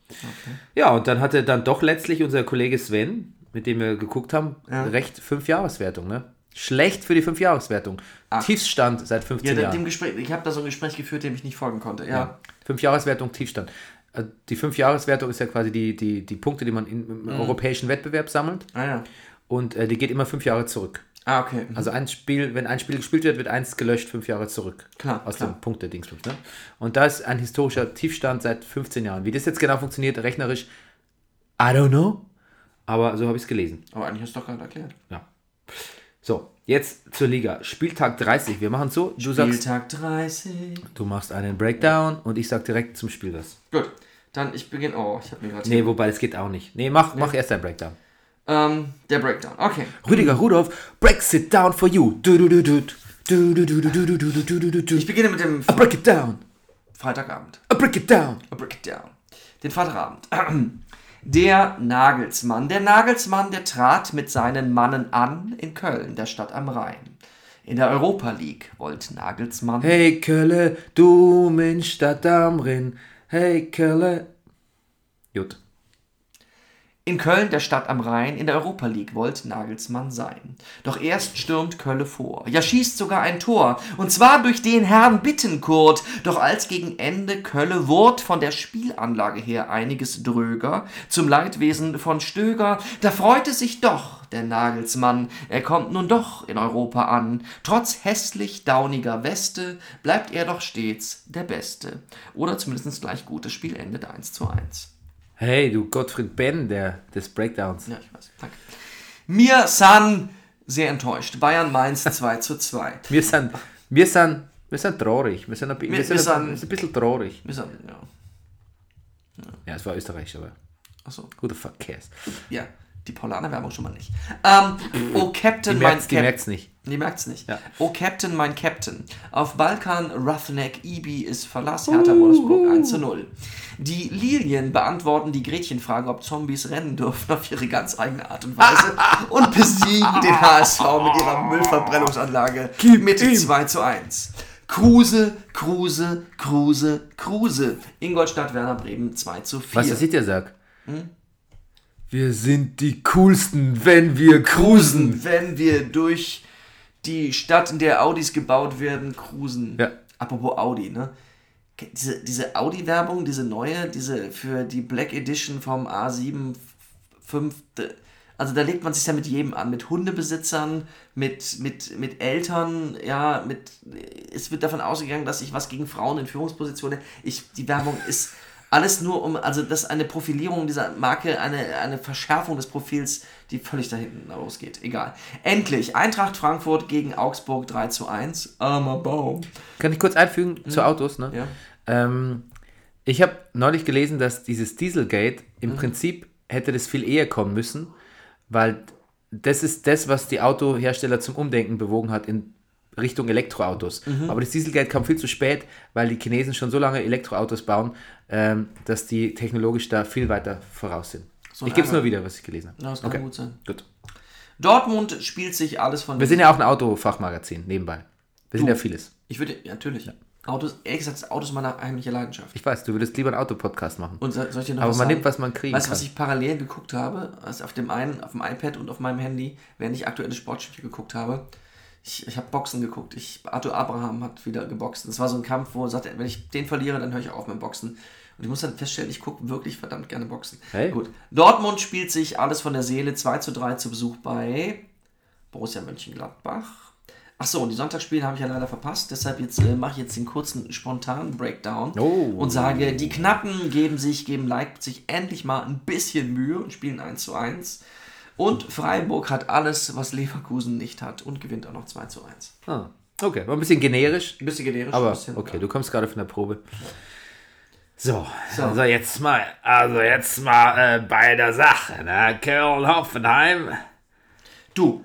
Ja, und dann hatte dann doch letztlich unser Kollege Sven, mit dem wir geguckt haben, recht fünf Jahreswertung, ne? Schlecht für die fünf Jahreswertung. Tiefstand seit 15 Ja, dem Jahren. Gespräch, ich habe da so ein Gespräch geführt, dem ich nicht folgen konnte. Ja. Ja. Fünf Jahreswertung, Tiefstand. Äh, Die fünf Jahreswertung ist ja quasi die, die, die Punkte, die man im europäischen Wettbewerb sammelt. Ah, ja. Und äh, die geht immer fünf Jahre zurück. Ah, okay. Also ein Spiel, wenn ein Spiel gespielt wird, wird eins gelöscht fünf Jahre zurück. Klar, Aus klar. dem Punkte-Dingsbums. Ne? Und da ist ein historischer Tiefstand seit 15 Jahren. Wie das jetzt genau funktioniert, rechnerisch, I don't know. Aber so habe ich es gelesen. Aber eigentlich hast du doch gerade erklärt. Ja. So, jetzt zur Liga. Spieltag 30. Wir machen so, du sagst, Spieltag 30. du machst einen Breakdown und ich sag direkt zum Spiel was. Gut, dann ich beginne. Oh, ich habe mir gerade. Nee, wobei, das geht auch nicht. Nee, mach, mach erst dein Breakdown. Ähm, der Breakdown. Okay. Rüdiger Rudolf, breaks it down for you. Du, du, du, du. Du, du, du, du, du, du, du, du, du, du. Ich beginne mit dem I break it down. Freitagabend. I break it down. A Break it down. Den Freitagabend. Der Nagelsmann. Der Nagelsmann, der trat mit seinen Mannen an in Köln, der Stadt am Rhein. In der Europa League wollte Nagelsmann. Hey Kölle, du Mensch Stadt am Rhein. Hey Kölle. Gut. In Köln, der Stadt am Rhein, in der Europa League wollte Nagelsmann sein. Doch erst stürmt Kölle vor. Ja, schießt sogar ein Tor. Und zwar durch den Herrn Bittenkurt. Doch als gegen Ende Kölle wurd von der Spielanlage her einiges dröger, zum Leidwesen von Stöger, da freute sich doch der Nagelsmann. Er kommt nun doch in Europa an. Trotz hässlich dauniger Weste bleibt er doch stets der Beste. Oder zumindest gleich gut. Das Spiel endet 1 zu 1. Hey, du Gottfried Ben der, des Breakdowns. Ja, ich weiß. Danke. Mir San sehr enttäuscht. Bayern Mainz 2 zu 2. Wir sind, wir sind, wir sind traurig. Wir sind ein, wir Wir- sind wir ein, sind- wir sind ein bisschen traurig. Wir sind, ja. Ja, es war Österreich, aber Achso. fuck cares? Ja, die Paulaner-Werbung schon mal nicht. Ähm, oh Captain, Die mein merkt's, die merkt's nicht. Die merkt's nicht. Ja. Oh Captain, mein Captain. Auf Balkan Roughneck Ibi ist Verlass Hertha Wolfsburg 1 zu 0. Die Lilien beantworten die Gretchenfrage, ob Zombies rennen dürfen, auf ihre ganz eigene Art und Weise und besiegen den HSV mit ihrer Müllverbrennungsanlage mit 2 zu 1. Kruse, Kruse, Kruse, Kruse. Ingolstadt, Werner Bremen 2 zu 4. Was das ich dir sag? Hm? Wir sind die coolsten, wenn wir cruisen. wenn wir durch die Stadt, in der Audis gebaut werden, cruisen. Ja. Apropos Audi, ne? Diese, diese Audi-Werbung, diese neue, diese für die Black Edition vom A7 5. Also da legt man sich ja mit jedem an, mit Hundebesitzern, mit, mit, mit Eltern, ja, mit es wird davon ausgegangen, dass ich was gegen Frauen in Führungspositionen. Ich, die Werbung ist alles nur um, also das ist eine Profilierung dieser Marke, eine, eine Verschärfung des Profils, die völlig da hinten losgeht. Egal. Endlich, Eintracht Frankfurt gegen Augsburg 3 zu 1. Armer Baum. Kann ich kurz einfügen zu Autos? Ne? Ja. Ähm, ich habe neulich gelesen, dass dieses Dieselgate im Prinzip hätte das viel eher kommen müssen, weil das ist das, was die Autohersteller zum Umdenken bewogen hat in Richtung Elektroautos. Aber das Dieselgate kam viel zu spät, weil die Chinesen schon so lange Elektroautos bauen, ähm, dass die technologisch da viel weiter voraus sind. So ich gebe es nur wieder, was ich gelesen habe. Ja, das kann Okay. gut sein. Gut. Dortmund spielt sich alles von Wir sind ja auch ein Autofachmagazin nebenbei. Wir sind ja vieles. Ich würde, ja, natürlich. Autos, ehrlich gesagt, Autos ist meine heimliche Leidenschaft. Ich weiß, du würdest lieber einen Autopodcast machen. Und soll soll ich dir noch Aber was man sagen? nimmt, was man kriegen Weißt du, was ich parallel geguckt habe? Also auf dem einen, auf dem iPad und auf meinem Handy, während ich aktuelle Sportspiele geguckt habe. Ich, ich habe Boxen geguckt. Ich, Arthur Abraham hat wieder geboxt. Das war so ein Kampf, wo er sagte, wenn ich den verliere, dann höre ich auf mit Boxen. Und ich muss dann feststellen, ich gucke wirklich verdammt gerne Boxen. Hey. Gut. Dortmund spielt sich alles von der Seele 2 zu 3 zu Besuch bei Borussia Mönchengladbach. Achso, und die Sonntagsspiele habe ich ja leider verpasst, deshalb jetzt äh, mache ich jetzt den kurzen spontanen Breakdown Oh. und sage, die Knappen geben sich, geben Leipzig endlich mal ein bisschen Mühe und spielen 1 zu 1. Und Freiburg hat alles, was Leverkusen nicht hat und gewinnt auch noch 2 zu 1. Ah, okay, war ein bisschen generisch. Ein bisschen generisch, Aber ein bisschen, okay, ja. du kommst gerade von der Probe. So, So. also jetzt mal, also jetzt mal äh, bei der Sache, ne? Köln, Hoffenheim. Du,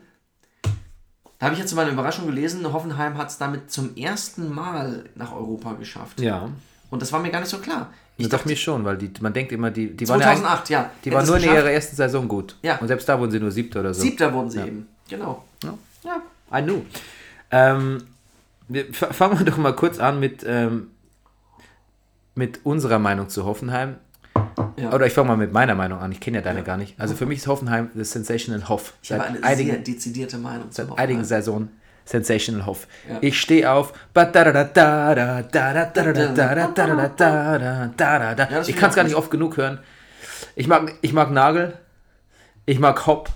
da habe ich jetzt mal eine Überraschung gelesen. Hoffenheim hat es damit zum ersten Mal nach Europa geschafft. Ja, Und das war mir gar nicht so klar. ich dachte mir schon, weil die, man denkt immer, die, die waren 2008, ja, ja. die waren nur in ihrer ersten Saison gut. Ja. Und selbst da wurden sie nur siebter oder so. Siebter wurden sie eben. Genau. Ja, I knew. Ähm, fangen wir doch mal kurz an mit, ähm, mit unserer Meinung zu Hoffenheim. Ja. Oder ich fange mal mit meiner Meinung an. Ich kenne ja deine gar nicht. Also für mich ist Hoffenheim das Sensational Hoff. Ich habe eine sehr einigen, dezidierte Meinung zu seit einigen Hoffenheim. Saisonen Sensational Hoff. Ja. Ich stehe auf. Ich kann es gar nicht oft genug hören. Ich mag, ich mag Nagel. Ich mag Hopp,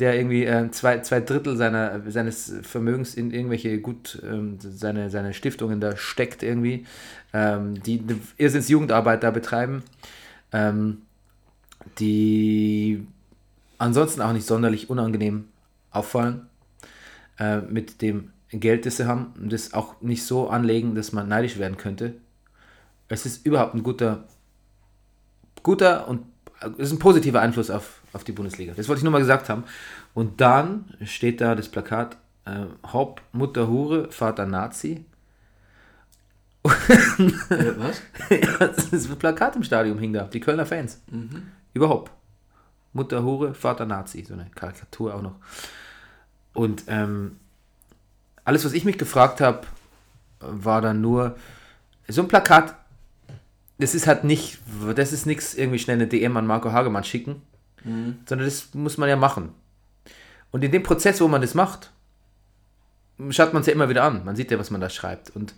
der irgendwie äh, zwei, zwei Drittel seiner, seines Vermögens in irgendwelche gut, ähm, seine, seine Stiftungen da steckt irgendwie, ähm, die eine Irrsinns Jugendarbeit da betreiben, ähm, die ansonsten auch nicht sonderlich unangenehm auffallen äh, mit dem Geld, das sie haben das auch nicht so anlegen, dass man neidisch werden könnte. Es ist überhaupt ein guter, guter und es ist ein positiver Einfluss auf, auf die Bundesliga. Das wollte ich nur mal gesagt haben. Und dann steht da das Plakat äh, Haupt, Mutter Hure, Vater Nazi. Äh, was? das Plakat im Stadion hing da, die Kölner Fans. Überhaupt. Mutter Hure, Vater Nazi, so eine Karikatur auch noch. Und ähm, alles, was ich mich gefragt habe, war dann nur, so ein Plakat, das ist halt nicht, das ist nichts irgendwie schnell eine DM an Marco Hagemann schicken, sondern das muss man ja machen. Und in dem Prozess, wo man das macht, schaut man es ja immer wieder an. Man sieht ja, was man da schreibt. Und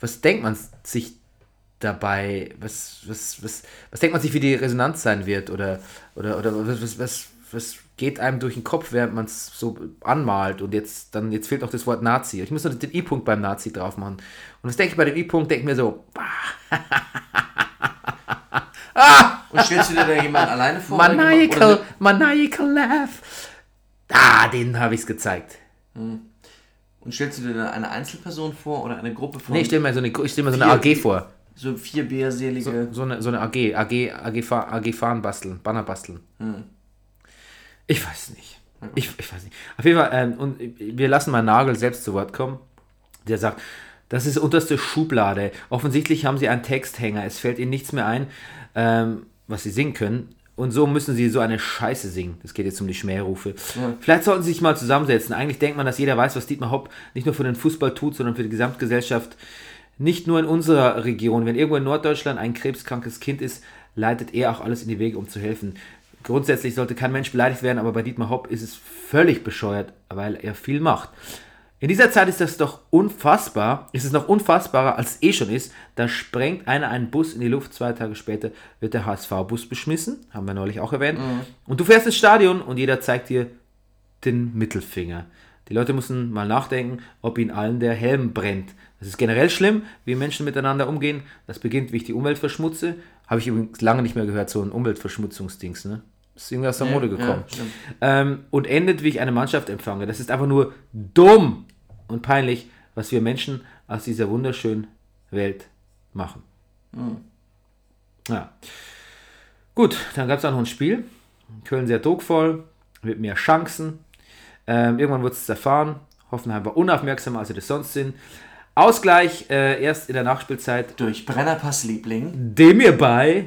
was denkt man sich dabei? Was, was, was, was denkt man sich, wie die Resonanz sein wird? Oder, oder, oder was, was, was, was geht einem durch den Kopf, während man es so anmalt? Und jetzt, dann, jetzt fehlt noch das Wort Nazi. Ich muss noch den I-Punkt beim Nazi drauf machen. Und was denke ich bei dem I-Punkt? Denke ich mir so, Und stellst du dir da jemanden alleine vor? maniacal, maniacal laugh. Ah, den habe ich es gezeigt. Und stellst du dir da eine Einzelperson vor oder eine Gruppe von Nee, ich stelle mir so eine, ich stell mir so eine AG vor. so vier bärselige... So eine, so eine AG, AG, AG, AG Fahren basteln, Banner basteln. Ich weiß nicht. Ich, ich weiß nicht. Auf jeden Fall, ähm, und wir lassen mal Nagel selbst zu Wort kommen. Der sagt, das ist unterste Schublade. Offensichtlich haben sie einen Texthänger. Es fällt ihnen nichts mehr ein, ähm, was sie singen können. Und so müssen sie so eine Scheiße singen. Das geht jetzt um die Schmährufe. Vielleicht sollten sie sich mal zusammensetzen. Eigentlich denkt man, dass jeder weiß, was Dietmar Hopp nicht nur für den Fußball tut, sondern für die Gesamtgesellschaft. Nicht nur in unserer Region. Wenn irgendwo in Norddeutschland ein krebskrankes Kind ist, leitet er auch alles in die Wege, um zu helfen. Grundsätzlich sollte kein Mensch beleidigt werden, aber bei Dietmar Hopp ist es völlig bescheuert, weil er viel macht. In dieser Zeit ist das doch unfassbar, ist es noch unfassbarer, als es eh schon ist. Da sprengt einer einen Bus in die Luft, zwei Tage später wird der HSV-Bus beschmissen, haben wir neulich auch erwähnt. Und du fährst ins Stadion und jeder zeigt dir den Mittelfinger. Die Leute müssen mal nachdenken, ob ihnen allen der Helm brennt. Das ist generell schlimm, wie Menschen miteinander umgehen. Das beginnt, wie ich die Umwelt verschmutze. Habe ich übrigens lange nicht mehr gehört, so ein Umweltverschmutzungsdings. Ne? Ist irgendwie aus der Mode gekommen. stimmt. ähm, und endet, wie ich eine Mannschaft empfange. Das ist einfach nur dumm und peinlich, was wir Menschen aus dieser wunderschönen Welt machen. Ja. Gut, dann gab es auch noch ein Spiel. Köln sehr druckvoll, mit mehr Chancen. Ähm, irgendwann wurde es zerfahren. Hoffenheim war unaufmerksamer, als sie das sonst sind. Ausgleich äh, erst in der Nachspielzeit Durch Brennerpass-Liebling. dem mir bei.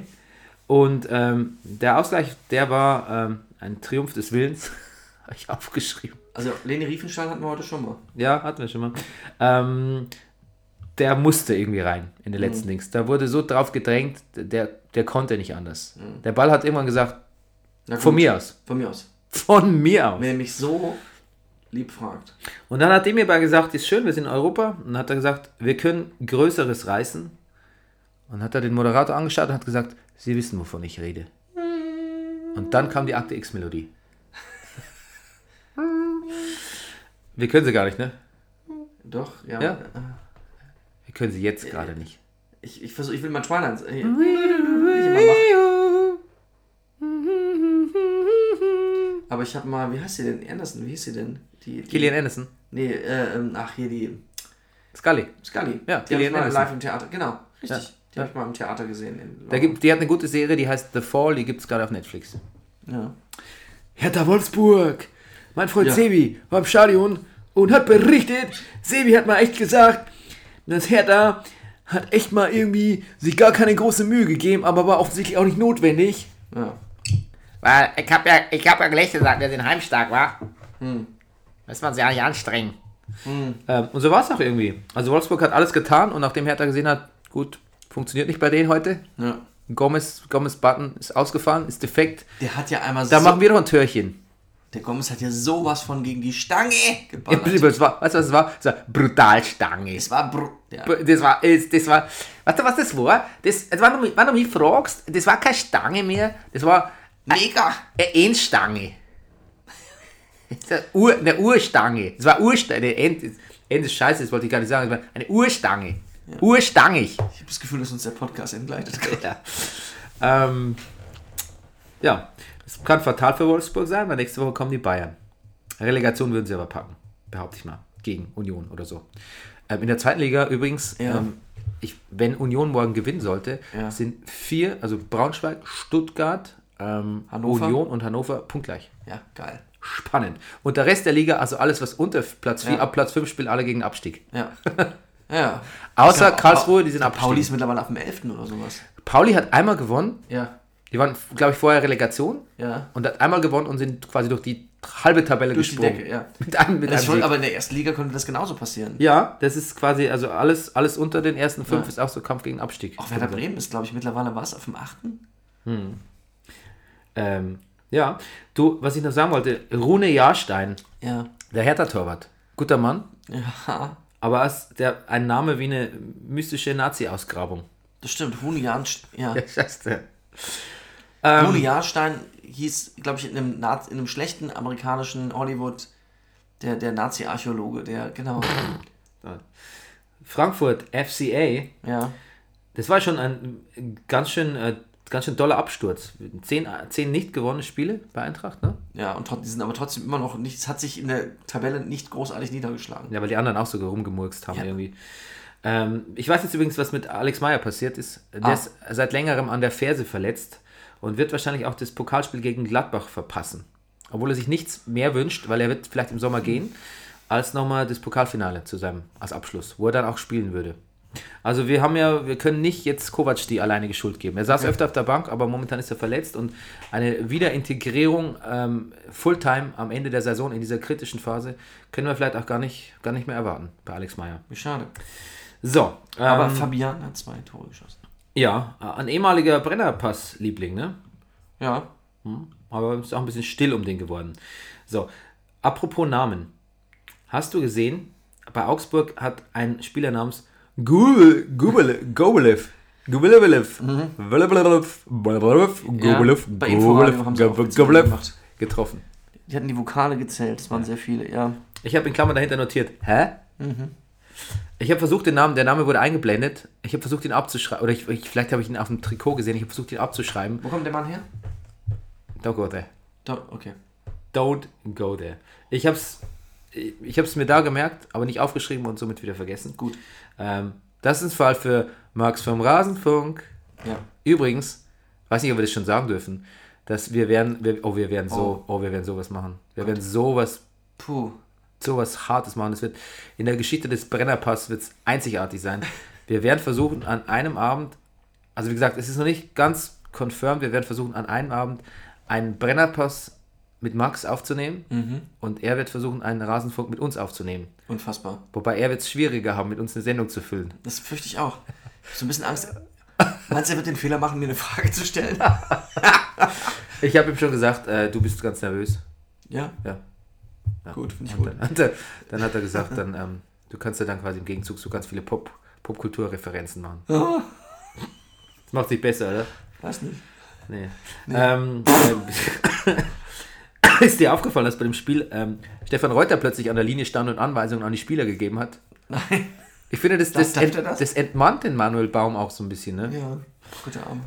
Und ähm, der Ausgleich, der war ähm, ein Triumph des Willens. Habe ich aufgeschrieben. Also Leni Riefenstahl hatten wir heute schon mal. Ja, hatten wir schon mal. Ähm, der musste irgendwie rein in den letzten Dings. Da wurde so drauf gedrängt, der, der konnte nicht anders. Der Ball hat irgendwann gesagt, von mir aus. Von mir aus. Von mir aus. Wenn er mich so lieb fragt. Und dann hat Demirbay gesagt, ist schön, wir sind in Europa. Und dann hat er gesagt, wir können Größeres reißen. Und hat er den Moderator angeschaut und hat gesagt, Sie wissen, wovon ich rede. Und dann kam die Akte X-Melodie. Wir können sie gar nicht, ne? Doch, ja. Ja. Wir können sie jetzt gerade nicht. Ich, ich versuche, ich will mal Twilight. Ich machen. Aber ich habe mal, wie heißt sie denn? Anderson, wie hieß sie denn? Die, die Gillian Anderson. Nee, äh, ähm, ach hier die Scully. Scully. Ja, die Gillian ich mal Anderson. live im Theater. Genau, richtig. Ja. Die habe ich mal im Theater gesehen. In Da gibt, die hat eine gute Serie, die heißt The Fall, die gibt es gerade auf Netflix. ja. Hertha Wolfsburg. Mein Freund Ja. Sebi war im Stadion und hat berichtet, Sebi hat mal echt gesagt, dass Hertha hat echt mal irgendwie sich gar keine große Mühe gegeben, aber war offensichtlich auch nicht notwendig. ja. Weil ich habe ja, ich hab ja gleich gesagt, wir sind heimstark, wa? Muss man sich ja nicht anstrengen. Ähm, und so war es auch irgendwie. Also Wolfsburg hat alles getan und nachdem Hertha gesehen hat, gut, funktioniert nicht bei denen heute. ja. Gomez, Gomez Button ist ausgefallen, ist defekt. Der hat ja einmal Da so, machen wir doch ein Türchen. Der Gomez hat ja sowas von gegen die Stange Ja, geballert. das war, weißt du, was es war? Es war Brutalstange. Es war br ja. Das war, es- das war, weißt du, was das war? Das, das war wenn, du, mich- wenn du mich fragst, das war keine Stange mehr, das war mega. eine Endstange. Das eine, Ur, eine Urstange. Das war Urstange. End, End ist scheiße, das wollte ich gar nicht sagen. Das war eine Urstange. Urstangig. Ich habe das Gefühl, dass uns der Podcast entgleitet. Ja. Ähm, ja, es kann fatal für Wolfsburg sein, weil nächste Woche kommen die Bayern. Relegation würden sie aber packen, behaupte ich mal, gegen Union oder so. Ähm, in der zweiten Liga übrigens, Ja. ähm, ich, wenn Union morgen gewinnen sollte, Ja. sind vier, also Braunschweig, Stuttgart, ähm, Hannover. Union und Hannover punktgleich. Ja, geil. Spannend. Und der Rest der Liga, also alles, was unter Platz 4, Ja. ab Platz 5 spielen alle gegen Abstieg. Ja. Ja. Außer glaub, Karlsruhe, die sind glaub, Pauli ist abgestiegen. mittlerweile auf dem 11. oder sowas. Pauli hat einmal gewonnen, Ja. Die waren, glaube ich, vorher Relegation. Ja. und hat einmal gewonnen und sind quasi durch die halbe Tabelle Durch die gesprungen. Decke, ja. Mit einem, mit einem wollte, aber in der ersten Liga könnte das genauso passieren. ja, das ist quasi, also alles, alles unter den ersten fünf Ja. ist auch so Kampf gegen Abstieg. Auch Werder Bremen ist, glaube ich, mittlerweile was auf dem 8. Ähm, ja, du, was ich noch sagen wollte, Rune Jahrstein, Ja. der Hertha-Torwart, guter Mann, Ja. aber ist der, ein Name wie eine mystische Nazi-Ausgrabung. Das stimmt. Rune Jahrstein, ja. Ja, scheiße. Rune Jahrstein hieß, glaube ich, in einem, Nazi, in einem schlechten amerikanischen Hollywood der, der Nazi-Archäologe, der, genau. Frankfurt, FCA, ja. das war schon ein ganz schön, äh, ganz schön doller Absturz. Zehn, zehn nicht gewonnene Spiele bei Eintracht, ne? Ja, und die sind aber trotzdem immer noch nicht, es hat sich in der Tabelle nicht großartig niedergeschlagen. Ja, weil die anderen auch sogar rumgemurkst haben Ja. irgendwie. Ähm, ich weiß jetzt übrigens, was mit Alex Meyer passiert ist. Der Ah. ist seit längerem an der Ferse verletzt und wird wahrscheinlich auch das Pokalspiel gegen Gladbach verpassen. Obwohl er sich nichts mehr wünscht, weil er wird vielleicht im Sommer gehen, als nochmal das Pokalfinale zu seinem, als Abschluss, wo er dann auch spielen würde. Also wir haben ja, wir können nicht jetzt Kovac die alleinige Schuld geben. Er saß öfter auf der Bank, aber momentan ist er verletzt und eine Wiederintegrierung ähm, Fulltime am Ende der Saison in dieser kritischen Phase können wir vielleicht auch gar nicht, gar nicht mehr erwarten bei Alex Meyer. Wie schade. So, ähm, Aber Fabian hat zwei Tore geschossen. Ja, ein ehemaliger Brennerpass-Liebling, ne? Ja. Aber ist auch ein bisschen still um den geworden. So, apropos Namen. Hast du gesehen, bei Augsburg hat ein Spieler namens Gubelev, Gubelev, Gubelev, getroffen. Die hatten die Vokale gezählt, es waren sehr viele, ja. Ich habe in Klammern dahinter notiert, hä? Ich habe versucht, den Namen, der Name wurde eingeblendet. Ich habe versucht, ihn abzuschreiben. Oder ich, ich, vielleicht habe ich ihn auf dem Trikot gesehen. Ich habe versucht, ihn abzuschreiben. Wo kommt der Mann her? Don't go there. Da, okay. Don't go there. Ich habe es ich hab's mir da gemerkt, aber nicht aufgeschrieben und somit wieder vergessen. Gut. Ähm, das ist ein Fall für Max vom Rasenfunk. Ja. Übrigens, weiß nicht, ob wir das schon sagen dürfen, dass wir werden, wir, oh, wir werden so, oh, wir werden sowas machen. Wir werden sowas Puh. Sowas Hartes machen. Das wird in der Geschichte des Brennerpass wird es einzigartig sein. Wir werden versuchen, an einem Abend, also wie gesagt, es ist noch nicht ganz confirmed, wir werden versuchen, an einem Abend einen Brennerpass mit Max aufzunehmen und er wird versuchen, einen Rasenfunk mit uns aufzunehmen. Unfassbar. Wobei er wird es schwieriger haben, mit uns eine Sendung zu füllen. Das fürchte ich auch. So ein bisschen Angst. Meinst du, er wird den Fehler machen, mir eine Frage zu stellen? Ich habe ihm schon gesagt, äh, du bist ganz nervös. Ja? Ja. Gut, finde ich gut. Dann hat er, dann hat er gesagt, dann, ähm, du kannst ja dann quasi im Gegenzug so ganz viele Pop, Popkulturreferenzen machen. Oh, Das macht sich besser, oder? weiß nicht. Nee. Ähm, ähm, ist dir aufgefallen, dass bei dem Spiel ähm, Stefan Reuter plötzlich an der Linie stand und Anweisungen an die Spieler gegeben hat? Nein. Ich finde, das, das, darf ent, das? das entmannt den Manuel Baum auch so ein bisschen. Ne? Ja, guter Arm.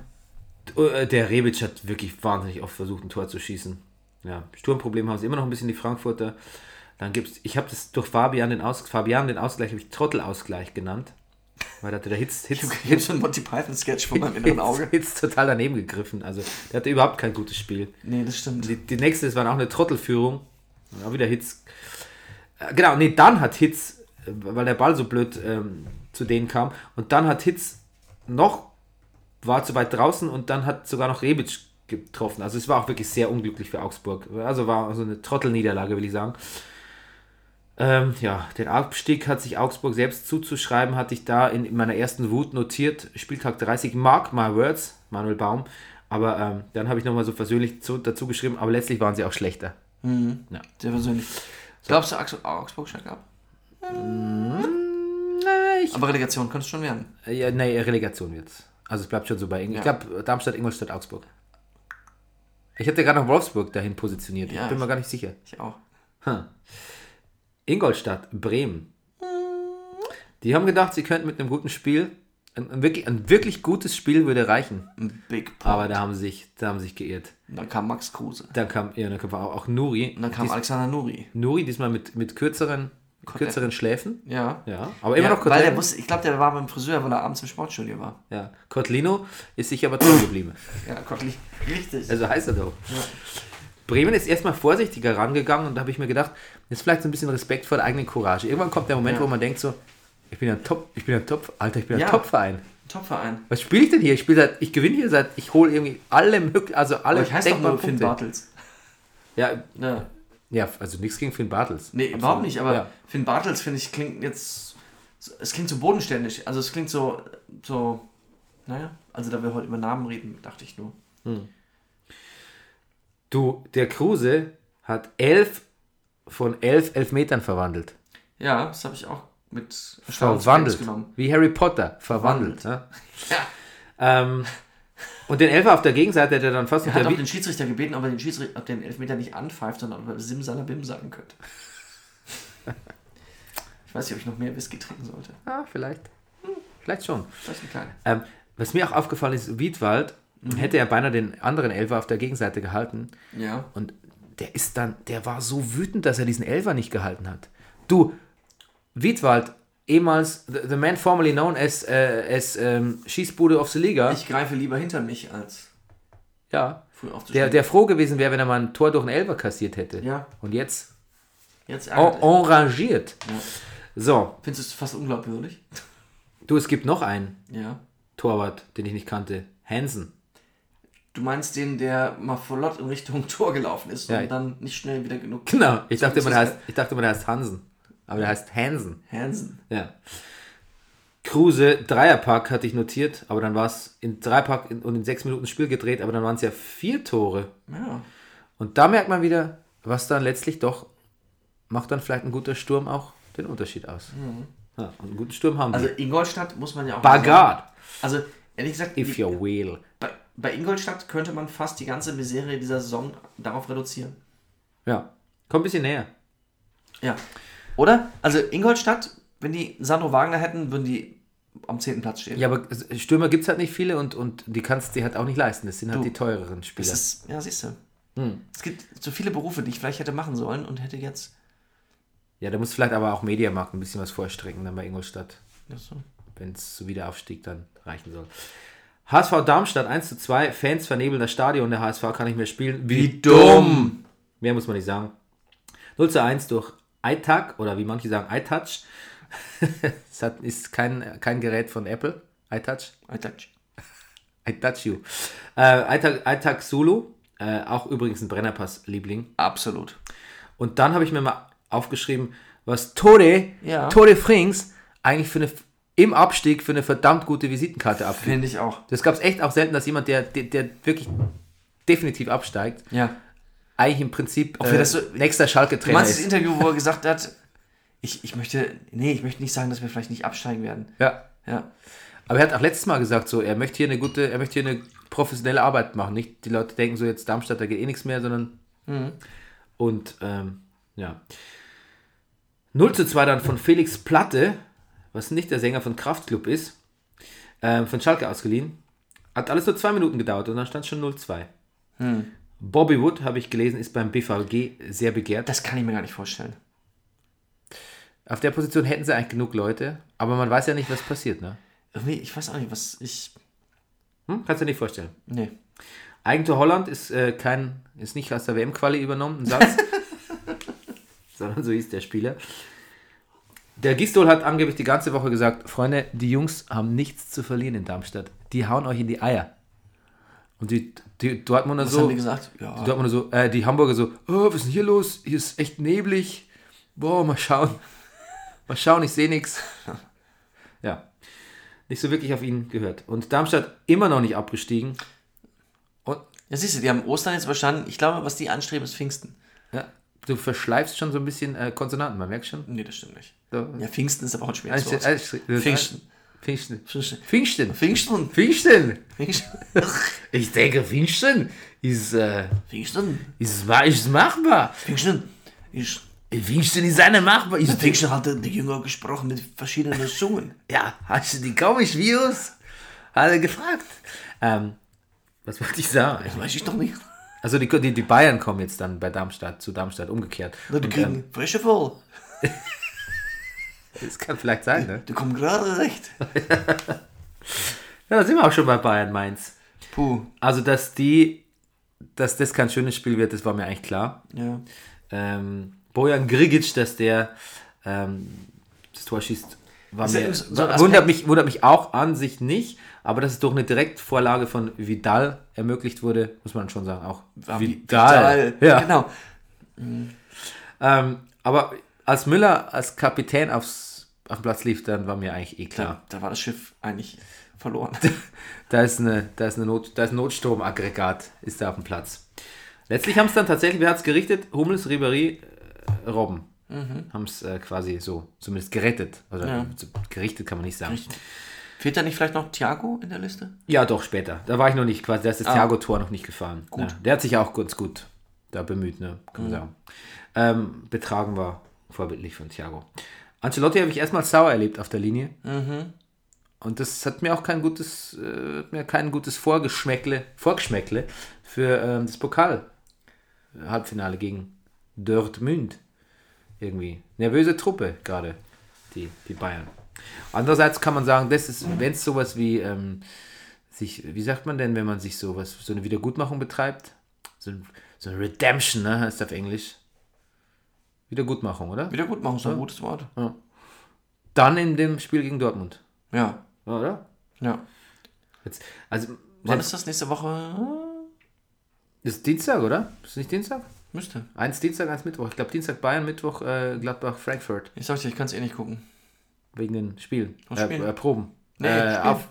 Äh, Der Rebic hat wirklich wahnsinnig oft versucht, ein Tor zu schießen. Ja, Sturmproblem haben sie immer noch ein bisschen die Frankfurter. Dann gibt's, ich habe das durch Fabian den, Aus, Fabian den Ausgleich, habe ich Trottelausgleich genannt. Weil da hatte der Hitz, Hitz, Ich habe so einen Monty Python-Sketch vor meinem inneren Auge. Hitz, Hitz total daneben gegriffen. Also der hatte überhaupt kein gutes Spiel. Nee, das stimmt. Die, die nächste, das war auch eine Trottelführung. Auch wieder Hitz. Äh, Genau, nee, dann hat Hitz, äh, weil der Ball so blöd ähm, zu denen kam, und dann hat Hitz noch, war zu weit draußen und dann hat sogar noch Rebic getroffen. Also es war auch wirklich sehr unglücklich für Augsburg. Also war so eine Trottelniederlage, will ich sagen. Ähm, ja, den Abstieg hat sich Augsburg selbst zuzuschreiben, hatte ich da in, in meiner ersten Wut notiert. Spieltag 30, mark my words, Manuel Baum. Aber ähm, dann habe ich nochmal so versöhnlich zu, dazu geschrieben, aber letztlich waren sie auch schlechter. Ja. Sehr persönlich. Glaubst du, Augs- Augsburg steigt ab? Ich, Aber Relegation könnte es schon werden. ja, nee, Relegation wird's. Also es bleibt schon so bei Ich Ja. glaube, Darmstadt, Ingolstadt, Augsburg. Ich hätte gerade noch Wolfsburg dahin positioniert. Ja, ich bin mir gar nicht sicher. Ich auch. Hm. Ingolstadt, Bremen. Die haben gedacht, sie könnten mit einem guten Spiel, ein, ein, wirklich, ein wirklich gutes Spiel würde reichen. Ein Big Point. Aber da haben sie sich, da haben sich geirrt. Dann kam Max Kruse. Dann kam, ja, dann kam auch, auch Nuri. Und dann kam Dies, Alexander Nuri. Nuri diesmal mit, mit kürzeren, kürzeren Schläfen. Ja. Ja, aber immer ja, noch weil der wusste, ich glaube, der war beim Friseur, weil er abends im Sportstudio war. Ja, Cotlino ist sich aber treu geblieben. Ja, Kottli. Richtig. Also heißt er doch. Bremen ist erstmal vorsichtiger rangegangen und da habe ich mir gedacht, das ist vielleicht so ein bisschen Respekt vor der eigenen Courage. Irgendwann kommt der Moment, Ja. wo man denkt so, ich bin ein Top, ich bin ein Top, Alter, ich bin ein Ja. Top-Verein. Topverein. Was spiele ich denn hier? Ich spiele seit, ich gewinne hier seit, ich hole irgendwie alle möglichen, also alle Aber ich heiße doch nur Finn. Bartels. Ja, Ja. Ja, also nichts gegen Finn Bartels. Nee, überhaupt nicht, aber Ja. Finn Bartels, finde ich, klingt jetzt. Es klingt so bodenständig. Also es klingt so. so naja, also da wir heute über Namen reden, dachte ich nur. Du, der Kruse hat elf von elf Elfmetern verwandelt. Ja, das habe ich auch mit Verwandelt. Genommen. Wie Harry Potter. Verwandelt. Ne? Ja. Ähm, und den Elfer auf der Gegenseite hat er dann fast Er hat auch den Schiedsrichter gebeten, ob er den Schiedsrichter, ob den Elfmeter nicht anpfeift, sondern ob er Simsalabim sagen könnte. ich weiß nicht, ob ich noch mehr Whisky trinken sollte. Ah, vielleicht. Hm, Vielleicht schon. Vielleicht ein kleiner. Ähm, was mir auch aufgefallen ist, Wiedwald Mhm. hätte ja beinahe den anderen Elfer auf der Gegenseite gehalten. Ja. Und der ist dann, der war so wütend, dass er diesen Elfer nicht gehalten hat. Du, Wiedwald, ehemals the, the man formerly known as, äh, as ähm, Schießbude of the Liga, Ich greife lieber hinter mich, als ja, früh der, aufzustehen. der froh gewesen wäre, wenn er mal ein Tor durch einen Elfer kassiert hätte. Ja. Und jetzt Jetzt en enrangiert. So, Findest du es fast unglaubwürdig? du, es gibt noch einen Ja. Torwart, den ich nicht kannte. Hansen. Du meinst den, der mal flott in Richtung Tor gelaufen ist Ja. und dann nicht schnell wieder genug. Genau, ich dachte, der heißt, ich dachte der heißt Hansen. Aber der heißt Hansen. Hansen. Ja. Kruse, Dreierpack hatte ich notiert, aber dann war es in Dreierpack und in sechs Minuten Spiel gedreht, aber dann waren es ja vier Tore. Ja. Und da merkt man wieder, was dann letztlich doch, macht dann vielleicht ein guter Sturm auch den Unterschied aus. Ja, und einen guten Sturm haben Also die. Ingolstadt muss man ja auch. Bagard, Also ehrlich gesagt, if die- you will. bei, bei Ingolstadt könnte man fast die ganze Misere dieser Saison darauf reduzieren. Ja, komm ein bisschen näher. Ja. Oder? Also Ingolstadt, wenn die Sandro Wagner hätten, würden die am 10. Platz stehen. Ja, aber Stürmer gibt es halt nicht viele und, und die kannst du dir halt auch nicht leisten. Das sind halt Du, die teureren Spieler. Ist, ja, siehst du. Hm. Es gibt so viele Berufe, die ich vielleicht hätte machen sollen und hätte jetzt. Ja, da muss vielleicht aber auch Mediamarkt ein bisschen was vorstrecken dann bei Ingolstadt. So. wenn es so Wiederaufstieg dann reichen soll. HSV Darmstadt 1 zu 2, Fans vernebeln das Stadion, der HSV kann nicht mehr spielen. Wie, dumm! Mehr muss man nicht sagen. 0 zu 1 durch iTag oder wie manche sagen iTouch. Es hat, ist kein, kein Gerät von Apple. iTouch. I touch. I touch you. Äh, iTag, iTag Solo, äh, auch übrigens ein Brennerpass-Liebling. Absolut. Und dann habe ich mir mal aufgeschrieben, was Tode, Ja. Tode Frings eigentlich für eine, im Abstieg für eine verdammt gute Visitenkarte abgibt. Finde ich auch. Das gab es echt auch selten, dass jemand, der, der, der wirklich definitiv absteigt, Ja. Eigentlich im Prinzip äh, das so- nächster Du Schalke-Trainer meinst das. Interview, wo er gesagt hat, ich, ich möchte, nee, ich möchte nicht sagen, dass wir vielleicht nicht absteigen werden. Ja. Ja. Aber er hat auch letztes Mal gesagt, so, er möchte hier eine gute, er möchte hier eine professionelle Arbeit machen. Nicht die Leute denken so, jetzt Darmstadt, da geht eh nichts mehr, sondern und ähm, ja. 0 zu 2 dann von Felix Platte, was nicht der Sänger von Kraftklub ist, ähm, von Schalke ausgeliehen. Hat alles nur zwei Minuten gedauert und dann stand schon 0-2. Bobby Wood, habe ich gelesen, ist beim BVG sehr begehrt. Das kann ich mir gar nicht vorstellen. Auf der Position hätten sie eigentlich genug Leute, aber man weiß ja nicht, was passiert, ne? Irgendwie, ich weiß auch nicht, was ich. Hm? Kannst du dir nicht vorstellen. Nee. Eigentor Holland ist äh, kein, ist nicht aus der WM-Quali übernommen, ein Satz. sondern so hieß der Spieler. Der Gistol hat angeblich die ganze Woche gesagt, Freunde, die Jungs haben nichts zu verlieren in Darmstadt. Die hauen euch in die Eier. Und die, die Dortmunder Was so, haben die gesagt? Ja. die Dortmunder so, äh, die Hamburger so, oh, was ist denn hier los? Hier ist echt neblig. Boah, mal schauen. Mal schauen, ich sehe nichts. Ja. Nicht so wirklich auf ihn gehört. Und Darmstadt immer noch nicht abgestiegen. Und Ja, siehst du, die haben Ostern jetzt verstanden. Ich glaube, was die anstreben, ist Pfingsten. Ja, du verschleifst schon so ein bisschen äh, Konsonanten, man merkt schon. Nee, das stimmt nicht. So. Ja, Pfingsten ist aber auch ein schweres Wort. Pfingsten. Pfingsten. Pfingsten. Pfingsten. Pfingsten. Ich denke, Pfingsten ist, äh, Pfingsten. ist, ist machbar. Pfingsten. Ich, Pfingsten ist eine machbar. Ist, Pfingsten hat der Jünger gesprochen mit verschiedenen Zungen. ja, hast du die komisch Virus? Hat er gefragt. Ähm, was wollte ich sagen? Das weiß ich doch nicht. Also die, die, die Bayern kommen jetzt dann bei Darmstadt, zu Darmstadt umgekehrt. Na, die kriegen ähm, frische voll. das kann vielleicht sein, ne? Die kommen gerade recht. Ja, da sind wir auch schon bei Bayern Mainz. Puh. Also, dass die, dass das kein schönes Spiel wird, das war mir eigentlich klar. Ja. Ähm, Bojan Grigic, dass der ähm, das Tor schießt, war ja mir, so ein Aspekt- wundert, mich, wundert mich auch an sich nicht, aber dass es durch eine Direktvorlage von Vidal ermöglicht wurde, muss man schon sagen, auch wie- Vidal. Ja. Genau. Ähm, aber als Müller als Kapitän aufs, auf den Platz lief, dann war mir eigentlich eh klar. Da, da war das Schiff eigentlich verloren. Da ist, eine, da ist, eine Not, da ist ein Notstromaggregat, ist da auf dem Platz. Letztlich haben es dann tatsächlich, wer hat es gerichtet? Hummels, Ribéry, äh, Robben. Haben es äh, quasi so, zumindest gerettet. Oder Ja. gerichtet kann man nicht sagen. Fehlt da nicht vielleicht noch Thiago in der Liste? Ja, doch, später. Da war ich noch nicht quasi, da ist das Ah. Thiago-Tor noch nicht gefahren. Gut. Ja, der hat sich auch ganz gut da bemüht, ne? kann man sagen. Ähm, betragen war vorbildlich von Thiago. Ancelotti habe ich erstmal sauer erlebt auf der Linie. Und das hat mir auch kein gutes, äh, mir kein gutes Vorgeschmäckle, Vorgeschmäckle für ähm, das Pokal-Halbfinale gegen Dortmund. Irgendwie. Nervöse Truppe gerade, die, die Bayern. Andererseits kann man sagen, das ist, wenn es sowas wie, ähm, sich, wie sagt man denn, wenn man sich sowas, so eine Wiedergutmachung betreibt? So, ein- so eine Redemption, ne, heißt auf Englisch. Wiedergutmachung, oder? Wieder gut machen, ist ein gutes Wort. Dann in dem Spiel gegen Dortmund, Ja. oder? Ja. Jetzt, also, Wann ist das nächste Woche? ist Dienstag, oder? Ist nicht Dienstag? Müsste. Eins Dienstag, eins Mittwoch. Ich glaube Dienstag Bayern, Mittwoch äh, Gladbach, Frankfurt. Ich sag dir, ich kann es eh nicht gucken. Wegen den Spielen. Äh, Spielen? äh, Proben. Nee, äh, Spielen. auf,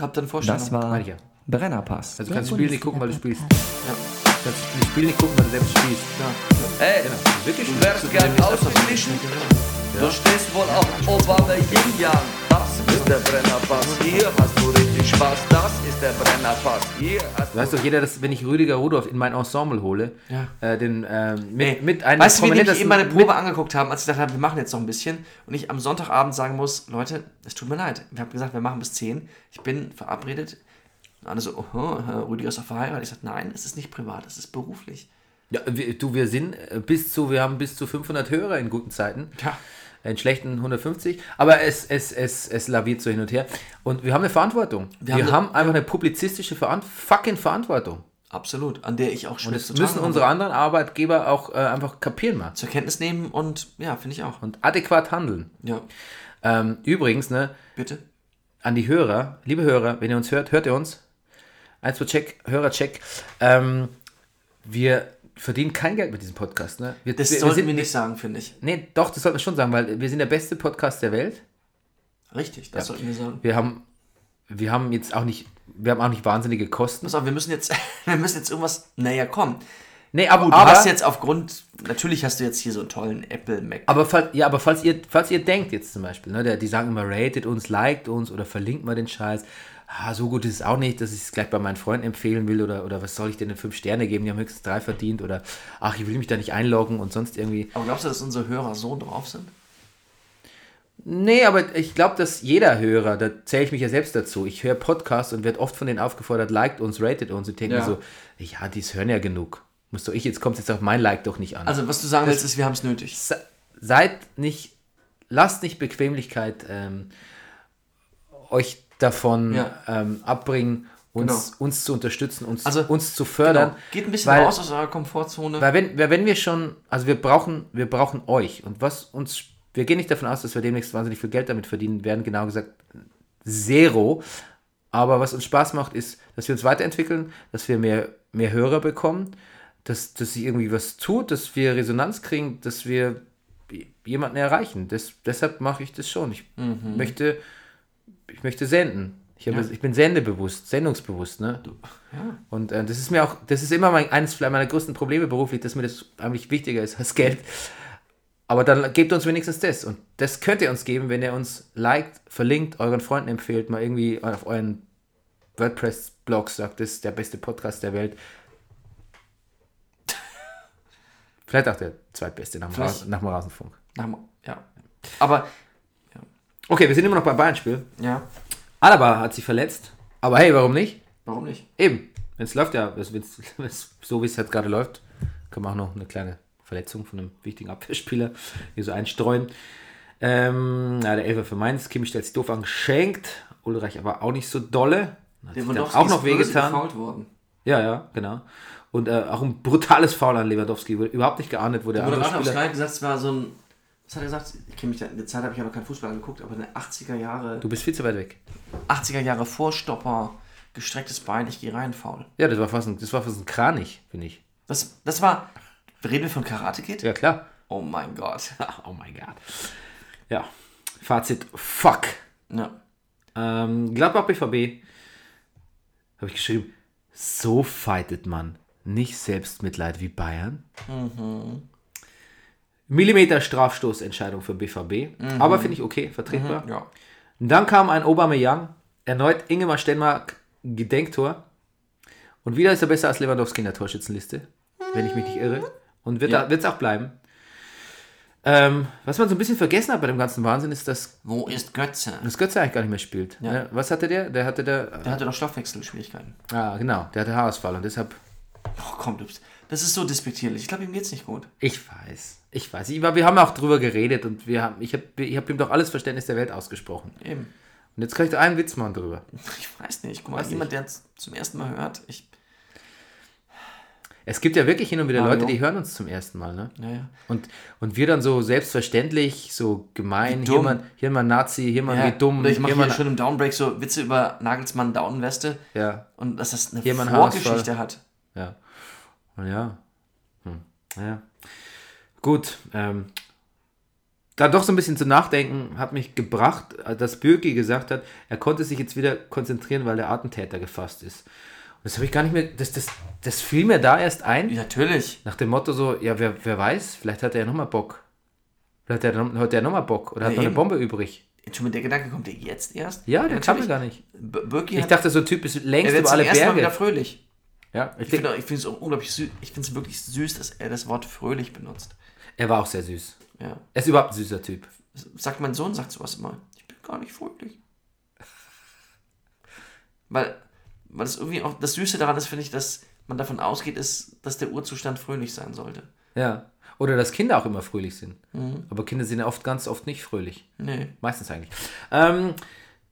Hab dann Vorstellung. Das war ja. Brennerpass. Also kannst du das Spiel nicht gucken, weil du spielst. Bundesliga-Podcast. Du das Spiel nicht gucken, weil du selbst spielst. Ja. Ey, wirklich du wärst gern ausgeglichen. Du stehst wohl auf Obama Yin Yang. Das ist der Brennerpass. Hier hast du richtig Spaß. Das ist der Brennerpass. Hier hast Weiß doch jeder, dass wenn ich Rüdiger Rudolph in mein Ensemble hole, Ja. äh, den, äh, mit, mit einem weißt du, wie prominentesten- eben bei der Probe angeguckt haben, als ich habe, wir machen jetzt noch ein bisschen und ich am Sonntagabend sagen muss, Leute, es tut mir leid. Wir haben gesagt, wir machen bis 10. Ich bin verabredet. Und alle so, oh, Herr Rüdiger ist doch verheiratet. Ich sage, nein, es ist nicht privat, es ist beruflich. Ja, wir, du, wir sind äh, bis zu, wir haben bis zu 500 Hörer in guten Zeiten. Ja. In schlechten 150. Aber es, es, es, es laviert so hin und her. Und wir haben eine Verantwortung. Wir, Wir haben, haben einfach eine publizistische Veran fucking Verantwortung. Absolut, an der ich auch Und schwer das müssen unsere habe. anderen Arbeitgeber auch äh, einfach kapieren mal. zur Kenntnis nehmen und ja, finde ich auch. Und adäquat handeln. Ja, Ähm, übrigens, ne, bitte. an die Hörer, liebe Hörer, wenn ihr uns hört, hört ihr uns? 1 2 Check, Hörercheck. Ähm, wir verdienen kein Geld mit diesem Podcast. Ne? Wir, Das wir, sollten sind, wir nicht sagen, finde ich. Nee, doch, das sollten wir schon sagen, weil wir sind der beste Podcast der Welt. Richtig, das sollten wir sagen. Wir haben, wir haben jetzt auch nicht, wir haben auch nicht wahnsinnige Kosten. Pass auf, wir müssen jetzt, wir müssen jetzt irgendwas näher kommen. Nee, aber, Du aber, hast jetzt aufgrund, natürlich hast du jetzt hier so einen tollen Apple Mac. aber, fall- ja, aber falls ihr, falls ihr denkt jetzt zum Beispiel, ne, der, die sagen immer, ratet uns, liked uns oder verlinkt mal den Scheiß. Ah, so gut ist es auch nicht, dass ich es gleich bei meinen Freunden empfehlen will oder, oder was soll ich denn in fünf Sterne geben, die haben höchstens drei verdient oder ach, ich will mich da nicht einloggen und sonst irgendwie. Aber glaubst du, dass unsere Hörer so drauf sind? Nee, aber ich glaube, dass jeder Hörer, da zähle ich mich ja selbst dazu, ich höre Podcasts und werde oft von denen aufgefordert, liked uns, ratet uns und denke Ja. so, ja, die hören ja genug. Muss doch ich, jetzt kommt jetzt auf mein Like doch nicht an. Also, was du sagen willst, ist, wir haben es nötig. Se- seid nicht, lasst nicht Bequemlichkeit ähm, euch davon Ja. ähm, abbringen, uns, Genau. uns zu unterstützen, uns, Also, uns zu fördern. Genau. Geht ein bisschen weil, raus aus eurer Komfortzone. Weil wenn, wenn wir schon, also wir brauchen, wir brauchen euch und was uns, wir gehen nicht davon aus, dass wir demnächst wahnsinnig viel Geld damit verdienen werden, genau gesagt zero. Aber was uns Spaß macht, ist, dass wir uns weiterentwickeln, dass wir mehr, mehr Hörer bekommen, dass, dass sich irgendwie was tut, dass wir Resonanz kriegen, dass wir jemanden erreichen. Das, deshalb mache ich das schon. Ich möchte, ich möchte senden. Ich, habe, ich bin sendebewusst, sendungsbewusst, ne? Und äh, das ist mir auch, das ist immer mein, eines meiner größten Probleme beruflich, dass mir das eigentlich wichtiger ist als Geld. Aber dann gebt uns wenigstens das. Und das könnt ihr uns geben, wenn ihr uns liked, verlinkt, euren Freunden empfehlt, mal irgendwie auf euren WordPress-Blog sagt, das ist der beste Podcast der Welt. Vielleicht auch der zweitbeste nach dem, Rasen, nach dem Rasenfunk. Ja. Aber, Okay, wir sind immer noch beim Bayern-Spiel. ja, Alaba hat sich verletzt. Aber hey, warum nicht? warum nicht? Eben. Wenn es läuft, ja, wenn's, wenn's, wenn's, so wie es jetzt gerade läuft, kann man auch noch eine kleine Verletzung von einem wichtigen Abwehrspieler hier so einstreuen. Ähm, ja, der Elfer für Mainz, Kimmich stellt sich doof an, geschenkt. Ulreich aber auch nicht so dolle. Hat sich dann Lewandowski auch noch wehgetan. worden. Ja, ja, genau. Und äh, auch ein brutales Foul an Lewandowski, wurde überhaupt nicht geahndet, wo der Der Moderator. Sky gesagt, es war so ein, was hat er gesagt? Ich kenne mich da, in der Zeit habe ich noch keinen Fußball angeguckt, aber eine 80er Jahre, Du bist viel zu weit weg. 80er Jahre Vorstopper, gestrecktes Bein, ich gehe rein, faul. Ja, das war fast ein, das war fast ein Kranich, finde ich. Das, das war, reden wir von Karate Kid? Ja, klar. Oh mein Gott. oh mein Gott. Ja, Fazit, fuck. Ja. Ähm, Gladbach BVB. Habe ich geschrieben, so fightet man nicht Selbstmitleid wie Bayern. Millimeter Strafstoßentscheidung für BVB. Aber finde ich okay, vertretbar. Ja. Und dann kam ein Aubameyang, erneut Ingemar Stenmark Gedenktor. Und wieder ist er besser als Lewandowski in der Torschützenliste, wenn ich mich nicht irre. Und wird Ja. es auch bleiben. Ähm, was man so ein bisschen vergessen hat bei dem ganzen Wahnsinn, ist, dass Wo ist Götze? das Götze eigentlich gar nicht mehr spielt. Ja. Ne? Was hatte der? Der hatte der. Der hatte doch Stoffwechselschwierigkeiten. Ah, genau, der hatte Haarausfall und deshalb. Oh komm, du bist, das ist so despektierlich. Ich glaube, ihm geht's nicht gut. Ich weiß, ich weiß. Ich, wir haben auch drüber geredet und wir haben, ich habe ich hab ihm doch alles Verständnis der Welt ausgesprochen. Eben. Und jetzt kann ich da einen Witz machen drüber. Ich weiß nicht. Guck mal, Weiß jemand, der es zum ersten Mal hört, ich, Es gibt ja wirklich hin und wieder Mario. Leute, die hören uns zum ersten Mal, ne? naja. Und, und wir dann so selbstverständlich, so gemein, hier mal, hier mal Nazi, hier mal Ja, wie dumm, Oder ich mache hier hier mal, schon im Downbreak so Witze über Nagelsmann Downweste ja, und dass das eine Hier Vorgeschichte hat. ja. Und ja. Hm. Ja. Gut, ähm, da doch so ein bisschen zu nachdenken hat mich gebracht, dass Bürki gesagt hat, er konnte sich jetzt wieder konzentrieren, weil der Attentäter gefasst ist. Das habe ich gar nicht mehr. Das, das, das fiel mir da erst ein. Natürlich. Nach dem Motto so, ja, wer, wer weiß, vielleicht hat er ja nochmal Bock. Vielleicht hat er, noch- hat er nochmal Bock oder hat Ja, noch eine. Bombe übrig. Entschuldigung, der Gedanke kommt dir jetzt erst? Ja, der kam mir gar nicht. Birki Ich hat, dachte, so ein Typ ist er längst wird über zum alle ersten Mal wieder Berge. fröhlich. Ja, ich Ich finde ich finde es auch unglaublich süß. Ich finde es wirklich süß, dass er das Wort fröhlich benutzt. er war auch sehr süß. Ja. Er ist überhaupt ein süßer Typ. Sagt mein Sohn, sagt sowas immer. Ich bin gar nicht fröhlich. Weil, weil das irgendwie auch das Süße daran ist, finde ich, dass man davon ausgeht, ist, dass der Urzustand fröhlich sein sollte. Ja. Oder dass Kinder auch immer fröhlich sind. Mhm. Aber Kinder sind ja oft ganz oft nicht fröhlich. Nee. Meistens eigentlich. Ähm,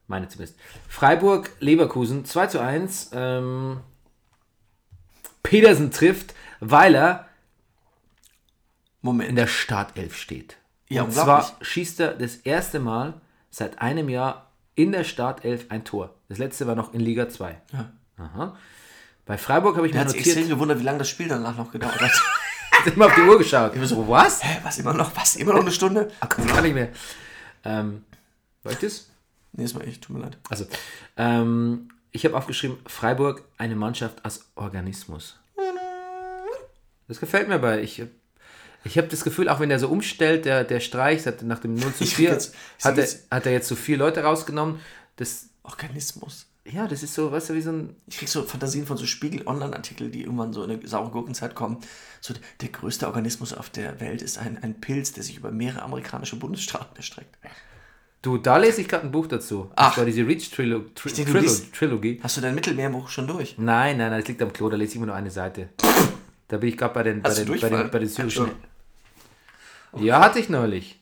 meine zumindest. Freiburg, Leverkusen, 2 zu 1. Ähm, Pedersen trifft, weil er Moment. in der Startelf steht. Ja, Und zwar schießt er das erste Mal seit einem Jahr in der Startelf ein Tor. Das letzte war noch in Liga 2. Ja. Aha. Bei Freiburg habe ich mir sich extrem notiert, gewundert, wie lange das Spiel danach noch gedauert hat. immer auf die Uhr geschaut. Ich so, was? Hä, was, immer noch, was, immer noch eine Stunde? Ach, gar nicht mehr. Ähm, war ich das? Nee, das war ich, tut mir leid. Also, ähm, ich habe aufgeschrieben, Freiburg eine Mannschaft als Organismus. Das gefällt mir bei. Ich, ich habe das Gefühl, auch wenn der so umstellt, der, der Streich, hat nach dem 0 zu Ich 4, jetzt- hat, er, jetzt- hat er jetzt so vier Leute rausgenommen. Das, Organismus. ja, das ist so, weißt du, wie so ein. Ich krieg so Fantasien von so Spiegel-Online-Artikeln, die irgendwann so in eine saure Gurkenzeit kommen. So, der größte Organismus auf der Welt ist ein, ein Pilz, der sich über mehrere amerikanische Bundesstaaten erstreckt. Du, da lese ich gerade ein Buch dazu. Ach. Das war diese Reach-Trilogie. Tri denke, Trilo liest- Trilogie. Hast du dein Mittelmeerbuch schon durch? Nein, nein, nein, das liegt am Klo, da lese ich immer nur eine Seite. Da bin ich gerade bei den, bei den, bei den, bei den syrischen. Ja. Ja, hatte ich neulich.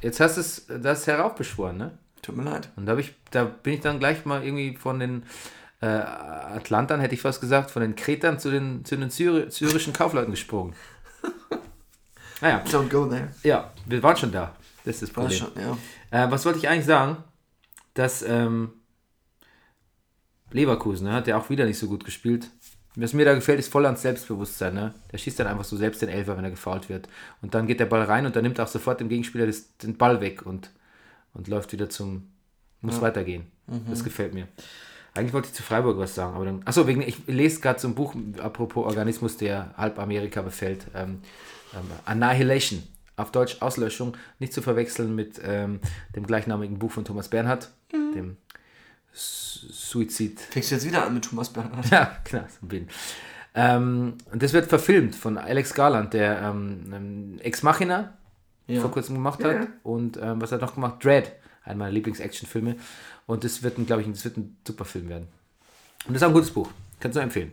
Jetzt hast du es das heraufbeschworen, ne? Tut mir leid. Und da, ich, da bin ich dann gleich mal irgendwie von den äh, Atlantern, hätte ich fast gesagt, von den Kretern zu den, zu den Syri syrischen Kaufleuten gesprungen. Naja, Don't go there. ja, wir waren schon da. Das ist das Problem. schon, ja. Äh, was wollte ich eigentlich sagen? Dass ähm, Leverkusen ne, hat ja auch wieder nicht so gut gespielt. Was mir da gefällt, ist voll ans Selbstbewusstsein. Ne? Der schießt dann einfach so selbst den Elfer, wenn er gefault wird. Und dann geht der Ball rein und dann nimmt auch sofort dem Gegenspieler das, den Ball weg und, und läuft wieder zum. Muss weitergehen. Das gefällt mir. Eigentlich wollte ich zu Freiburg was sagen, aber dann. Achso, wegen, ich lese gerade so ein Buch, apropos Organismus, der halb Amerika befällt. Ähm, ähm, Annihilation. Auf Deutsch Auslöschung. Nicht zu verwechseln mit ähm, dem gleichnamigen Buch von Thomas Bernhard, dem Su- Suizid. Fängst du jetzt wieder an mit Thomas Bernhard? Ja, klar, so bin. Ähm, und das wird verfilmt von Alex Garland, der ähm, ähm, Ex Machina vor kurzem gemacht hat. Und ähm, was hat er noch gemacht? Dread, einer meiner Lieblings-Action-Filme. Und das wird, glaube ich, das wird ein super Film werden. Und das ist auch ein gutes Buch. Kannst du empfehlen.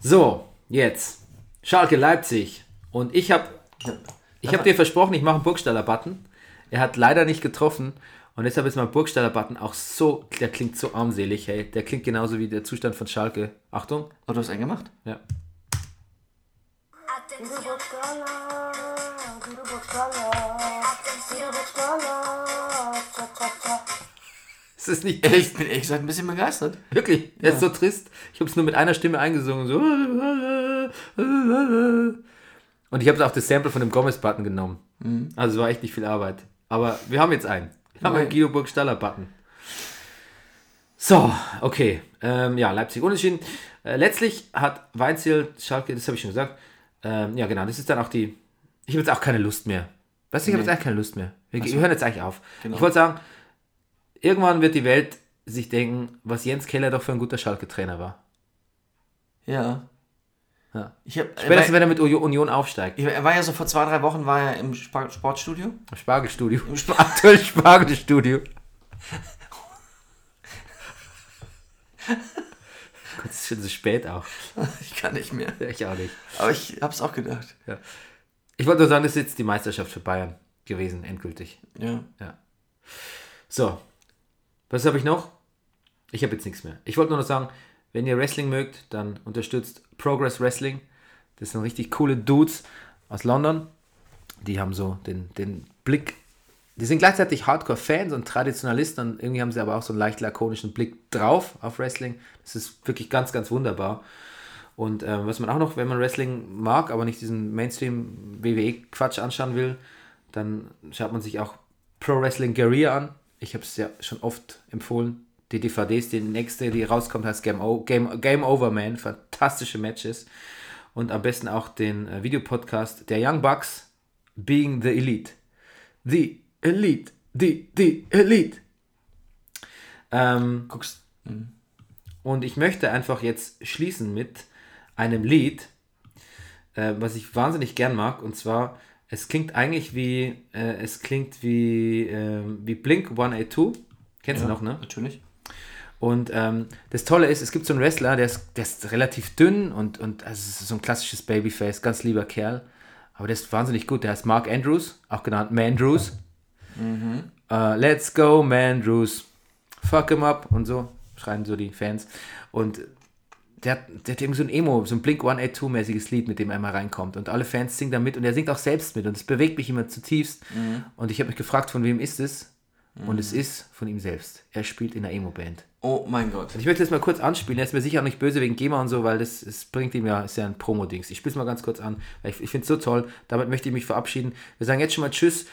So, jetzt. Schalke Leipzig. Und ich habe ich hab dir versprochen, ich mache einen Burgstaller-Button. Er hat leider nicht getroffen. Und deshalb ist mein Burgstaller-Button auch so, der klingt so armselig, hey. Der klingt genauso wie der Zustand von Schalke. Achtung. Oh, du hast einen gemacht? Ja. Ist das nicht Ich bin ehrlich gesagt ein bisschen begeistert. Wirklich, er ist so trist. Ich habe es nur mit einer Stimme eingesungen. So. Und ich habe auch das Sample von dem Gomez-Button genommen. Also es war echt nicht viel Arbeit. Aber wir haben jetzt einen. Wir haben einen. Guido Burgstaller-Button. So, okay. Ähm, ja, Leipzig unentschieden. Äh, letztlich hat Weinziel, Schalke, das habe ich schon gesagt. Ähm, ja, genau, das ist dann auch die. Ich habe jetzt auch keine Lust mehr. Weißt du, ich habe Nee. jetzt eigentlich keine Lust mehr. Wir, wir hören jetzt eigentlich auf. Genau. Ich wollte sagen, irgendwann wird die Welt sich denken, was Jens Keller doch für ein guter Schalke-Trainer war. Ja. Ja. Ich hab, Spätestens, wenn er mit Uni- Union aufsteigt. er war ja so vor zwei, drei Wochen war er im Spar Sportstudio. Im Spargelstudio. Im aktuellen Spargelstudio. Gott, es ist schon so spät auch. Ich kann nicht mehr. Ja, Ich auch nicht. Aber ich hab's auch gedacht. Ich wollte nur sagen, das ist jetzt die Meisterschaft für Bayern gewesen, endgültig. Ja. So, was habe ich noch? Ich habe jetzt nichts mehr. Ich wollte nur noch sagen, wenn ihr Wrestling mögt, dann unterstützt Progress Wrestling. Das sind richtig coole Dudes aus London. Die haben so den, den Blick. Die sind gleichzeitig Hardcore-Fans und Traditionalisten und irgendwie haben sie aber auch so einen leicht lakonischen Blick drauf auf Wrestling. Das ist wirklich ganz, ganz wunderbar. Und ähm, was man auch noch, wenn man Wrestling mag, aber nicht diesen Mainstream-WWE-Quatsch anschauen will, dann schaut man sich auch Pro Wrestling Guerrilla an. Ich habe es ja schon oft empfohlen. Die DVDs, die nächste, die rauskommt, heißt Game, o Game, Game Over Man. Fantastische Matches. Und am besten auch den äh, Videopodcast der Young Bucks, Being the Elite. The Elite. The, the Elite. Ähm, Guckst. und ich möchte einfach jetzt schließen mit einem Lied, äh, was ich wahnsinnig gern mag. Und zwar, es klingt eigentlich wie, äh, es klingt wie, äh, wie Blink 182. Kennst du noch, ne? Natürlich. Und ähm, das Tolle ist, es gibt so einen Wrestler, der ist, der ist relativ dünn und, und also es ist so ein klassisches Babyface, ganz lieber Kerl. Aber der ist wahnsinnig gut. Der heißt Mark Andrews, auch genannt Mandrews. Äh, let's go, Mandrews. Fuck him up und so, schreien so die Fans. Und der, hat- der hat eben so ein Emo, so ein Blink 182-mäßiges Lied, mit dem er immer reinkommt. Und alle Fans singen da mit und er singt auch selbst mit. Und es bewegt mich immer zutiefst. Und ich habe mich gefragt, von wem ist es? Und es ist von ihm selbst. Er spielt in einer Emo-Band. Oh mein Gott. Und ich möchte das mal kurz anspielen. Er ist mir sicher auch nicht böse wegen GEMA und so, weil das, das bringt ihm ja, ist ja ein Promo-Dings. Ich spiele es mal ganz kurz an, weil ich, ich finde es so toll. Damit möchte ich mich verabschieden. Wir sagen jetzt schon mal Tschüss.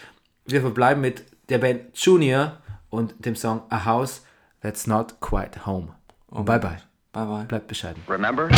Wir verbleiben mit der Band Junior und dem Song A House That's Not Quite Home. Und bye bye. Bye bye. Bleibt bescheiden. Remember?